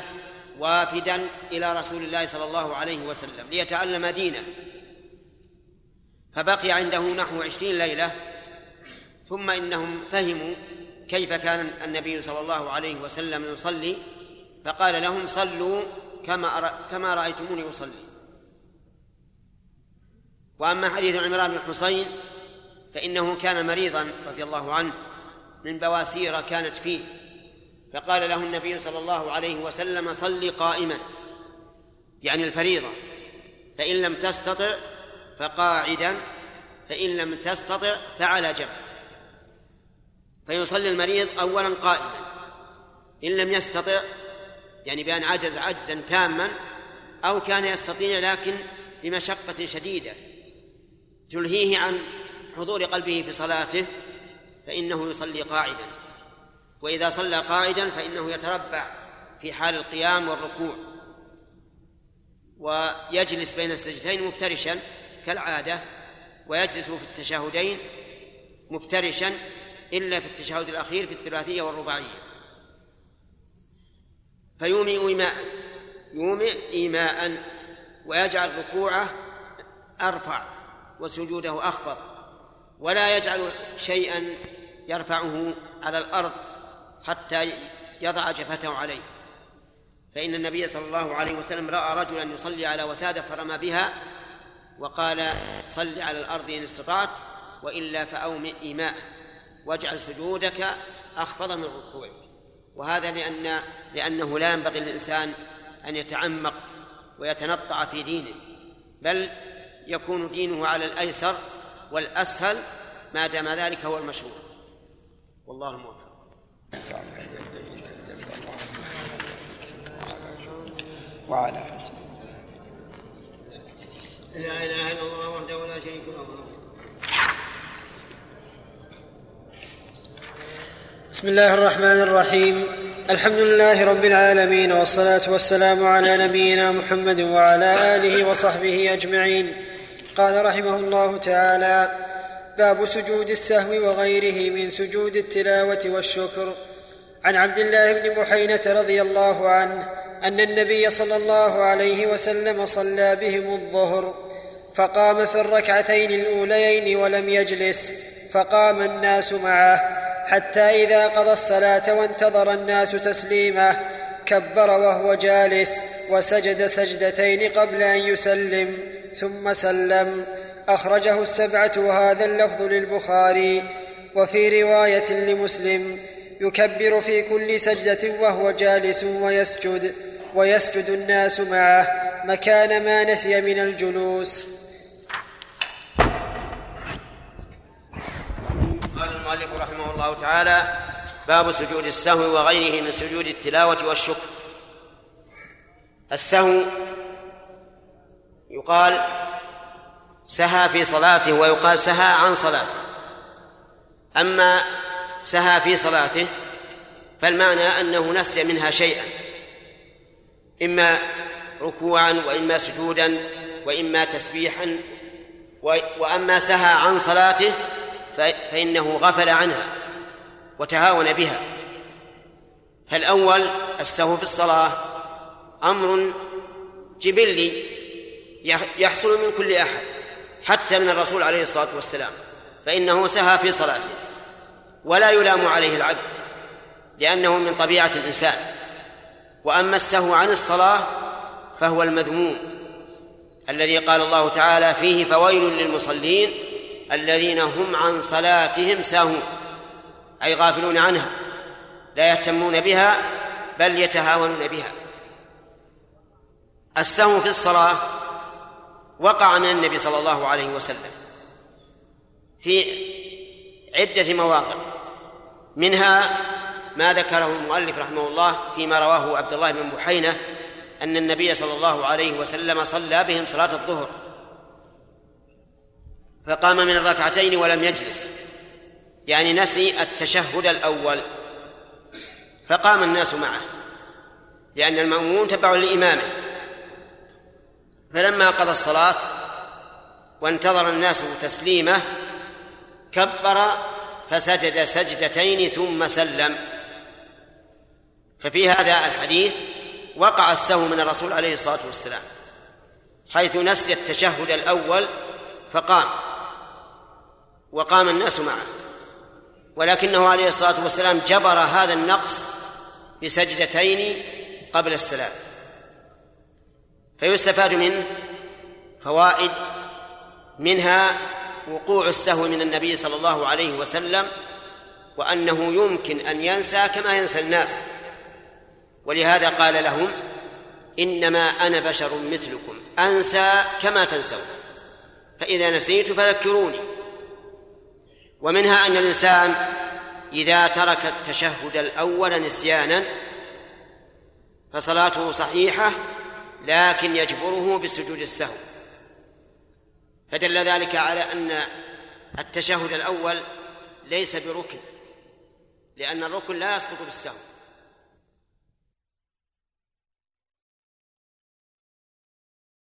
وافدا إلى رسول الله صلى الله عليه وسلم ليتعلم دينه. فبقي عنده نحو عشرين ليلة ثم إنهم فهموا كيف كان النبي صلى الله عليه وسلم يصلي فقال لهم صلوا كما كما رأيتموني أصلي. وأما حديث عمران بن حصين فإنه كان مريضا رضي الله عنه من بواسير كانت فيه. فقال له النبي صلى الله عليه وسلم صل قائما. يعني الفريضة. فإن لم تستطع فقاعدا فإن لم تستطع فعلى جنب. فيصلي المريض أولا قائما. إن لم يستطع يعني بأن عجز عجزا تاما أو كان يستطيع لكن بمشقة شديدة. تلهيه عن حضور قلبه في صلاته فإنه يصلي قاعدا. وإذا صلى قاعدا فإنه يتربع في حال القيام والركوع. ويجلس بين السجدتين مفترشا كالعادة ويجلس في التشهدين مفترشا إلا في التشهد الأخير في الثلاثية والرباعية. فيومئ إيماء يومئ إيماء ويجعل ركوعه أرفع وسجوده أخفض. ولا يجعل شيئا يرفعه على الأرض حتى يضع جفته عليه. فإن النبي صلى الله عليه وسلم رأى رجلا يصلي على وسادة فرمى بها وقال صل على الأرض إن استطعت وإلا فأومئ إيماء واجعل سجودك أخفض من ركوعك. وهذا لأن لأنه لا ينبغي للإنسان أن يتعمق ويتنطع في دينه بل يكون دينه على الأيسر والأسهل ما دام ذلك هو المشروع. والله الموفق. وعلى لا إله إلا الله وحده لا شريك له. بسم الله الرحمن الرحيم. الحمد لله رب العالمين والصلاة والسلام على نبينا محمد وعلى آله وصحبه أجمعين. قال رحمه الله تعالى باب سجود السهو وغيره من سجود التلاوة والشكر. عن عبد الله بن بحينة رضي الله عنه أن النبي صلى الله عليه وسلم صلى بهم الظهر فقام في الركعتين الأوليين ولم يجلس فقام الناس معه حتى إذا قضى الصلاة وانتظر الناس تسليمه كبر وهو جالس وسجد سجدتين قبل أن يسلم. ثم سلم. أخرجه السبعة وهذا اللفظ للبخاري. وفي رواية لمسلم يكبر في كل سجدة وهو جالس ويسجد ويسجد الناس معه مكان ما نسي من الجلوس. قال المؤلف رحمه الله تعالى باب سجود السهو وغيره من سجود التلاوة والشكر. السهو يقال سهى في صلاته ويقال سهى عن صلاته. أما سهى في صلاته فالمعنى أنه نسي منها شيئا إما ركوعا وإما سجودا وإما تسبيحا وأما سهى عن صلاته فإنه غفل عنها وتهاون بها. فالأول السهو في الصلاة أمر جبلي يحصل من كل أحد حتى من الرسول عليه الصلاة والسلام فإنه سهى في صلاته ولا يلام عليه العبد لأنه من طبيعة الإنسان وأما السهو عن الصلاة فهو المذموم الذي قال الله تعالى فيه فويل للمصلين الذين هم عن صلاتهم ساهون أي غافلون عنها لا يهتمون بها بل يتهاونون بها. السهو في الصلاة وقع من النبي صلى الله عليه وسلم في عدة مواقع. منها ما ذكره المؤلف رحمه الله فيما رواه عبد الله بن بحينة أن النبي صلى الله عليه وسلم صلى بهم صلاة الظهر. فقام من الركعتين ولم يجلس. يعني نسي التشهد الأول. فقام الناس معه. لأن المأمون تبع لإمامه. فلما قضى الصلاة وانتظر الناس تسليمه كبر فسجد سجدتين ثم سلم. ففي هذا الحديث وقع السهو من الرسول عليه الصلاة والسلام حيث نسي التشهد الأول فقام وقام الناس معه. ولكنه عليه الصلاة والسلام جبر هذا النقص بسجدتين قبل السلام. فيستفاد منه فوائد منها وقوع السهو من النبي صلى الله عليه وسلم وأنه يمكن أن ينسى كما ينسى الناس. ولهذا قال لهم إنما أنا بشر مثلكم أنسى كما تنسون فإذا نسيت فذكروني. ومنها أن الإنسان إذا ترك التشهد الأول نسيانا فصلاته صحيحة لكن يجبره بسجود السهو. فدل ذلك على أن التشهد الأول ليس بركن لأن الركن لا يسقط بالسهو.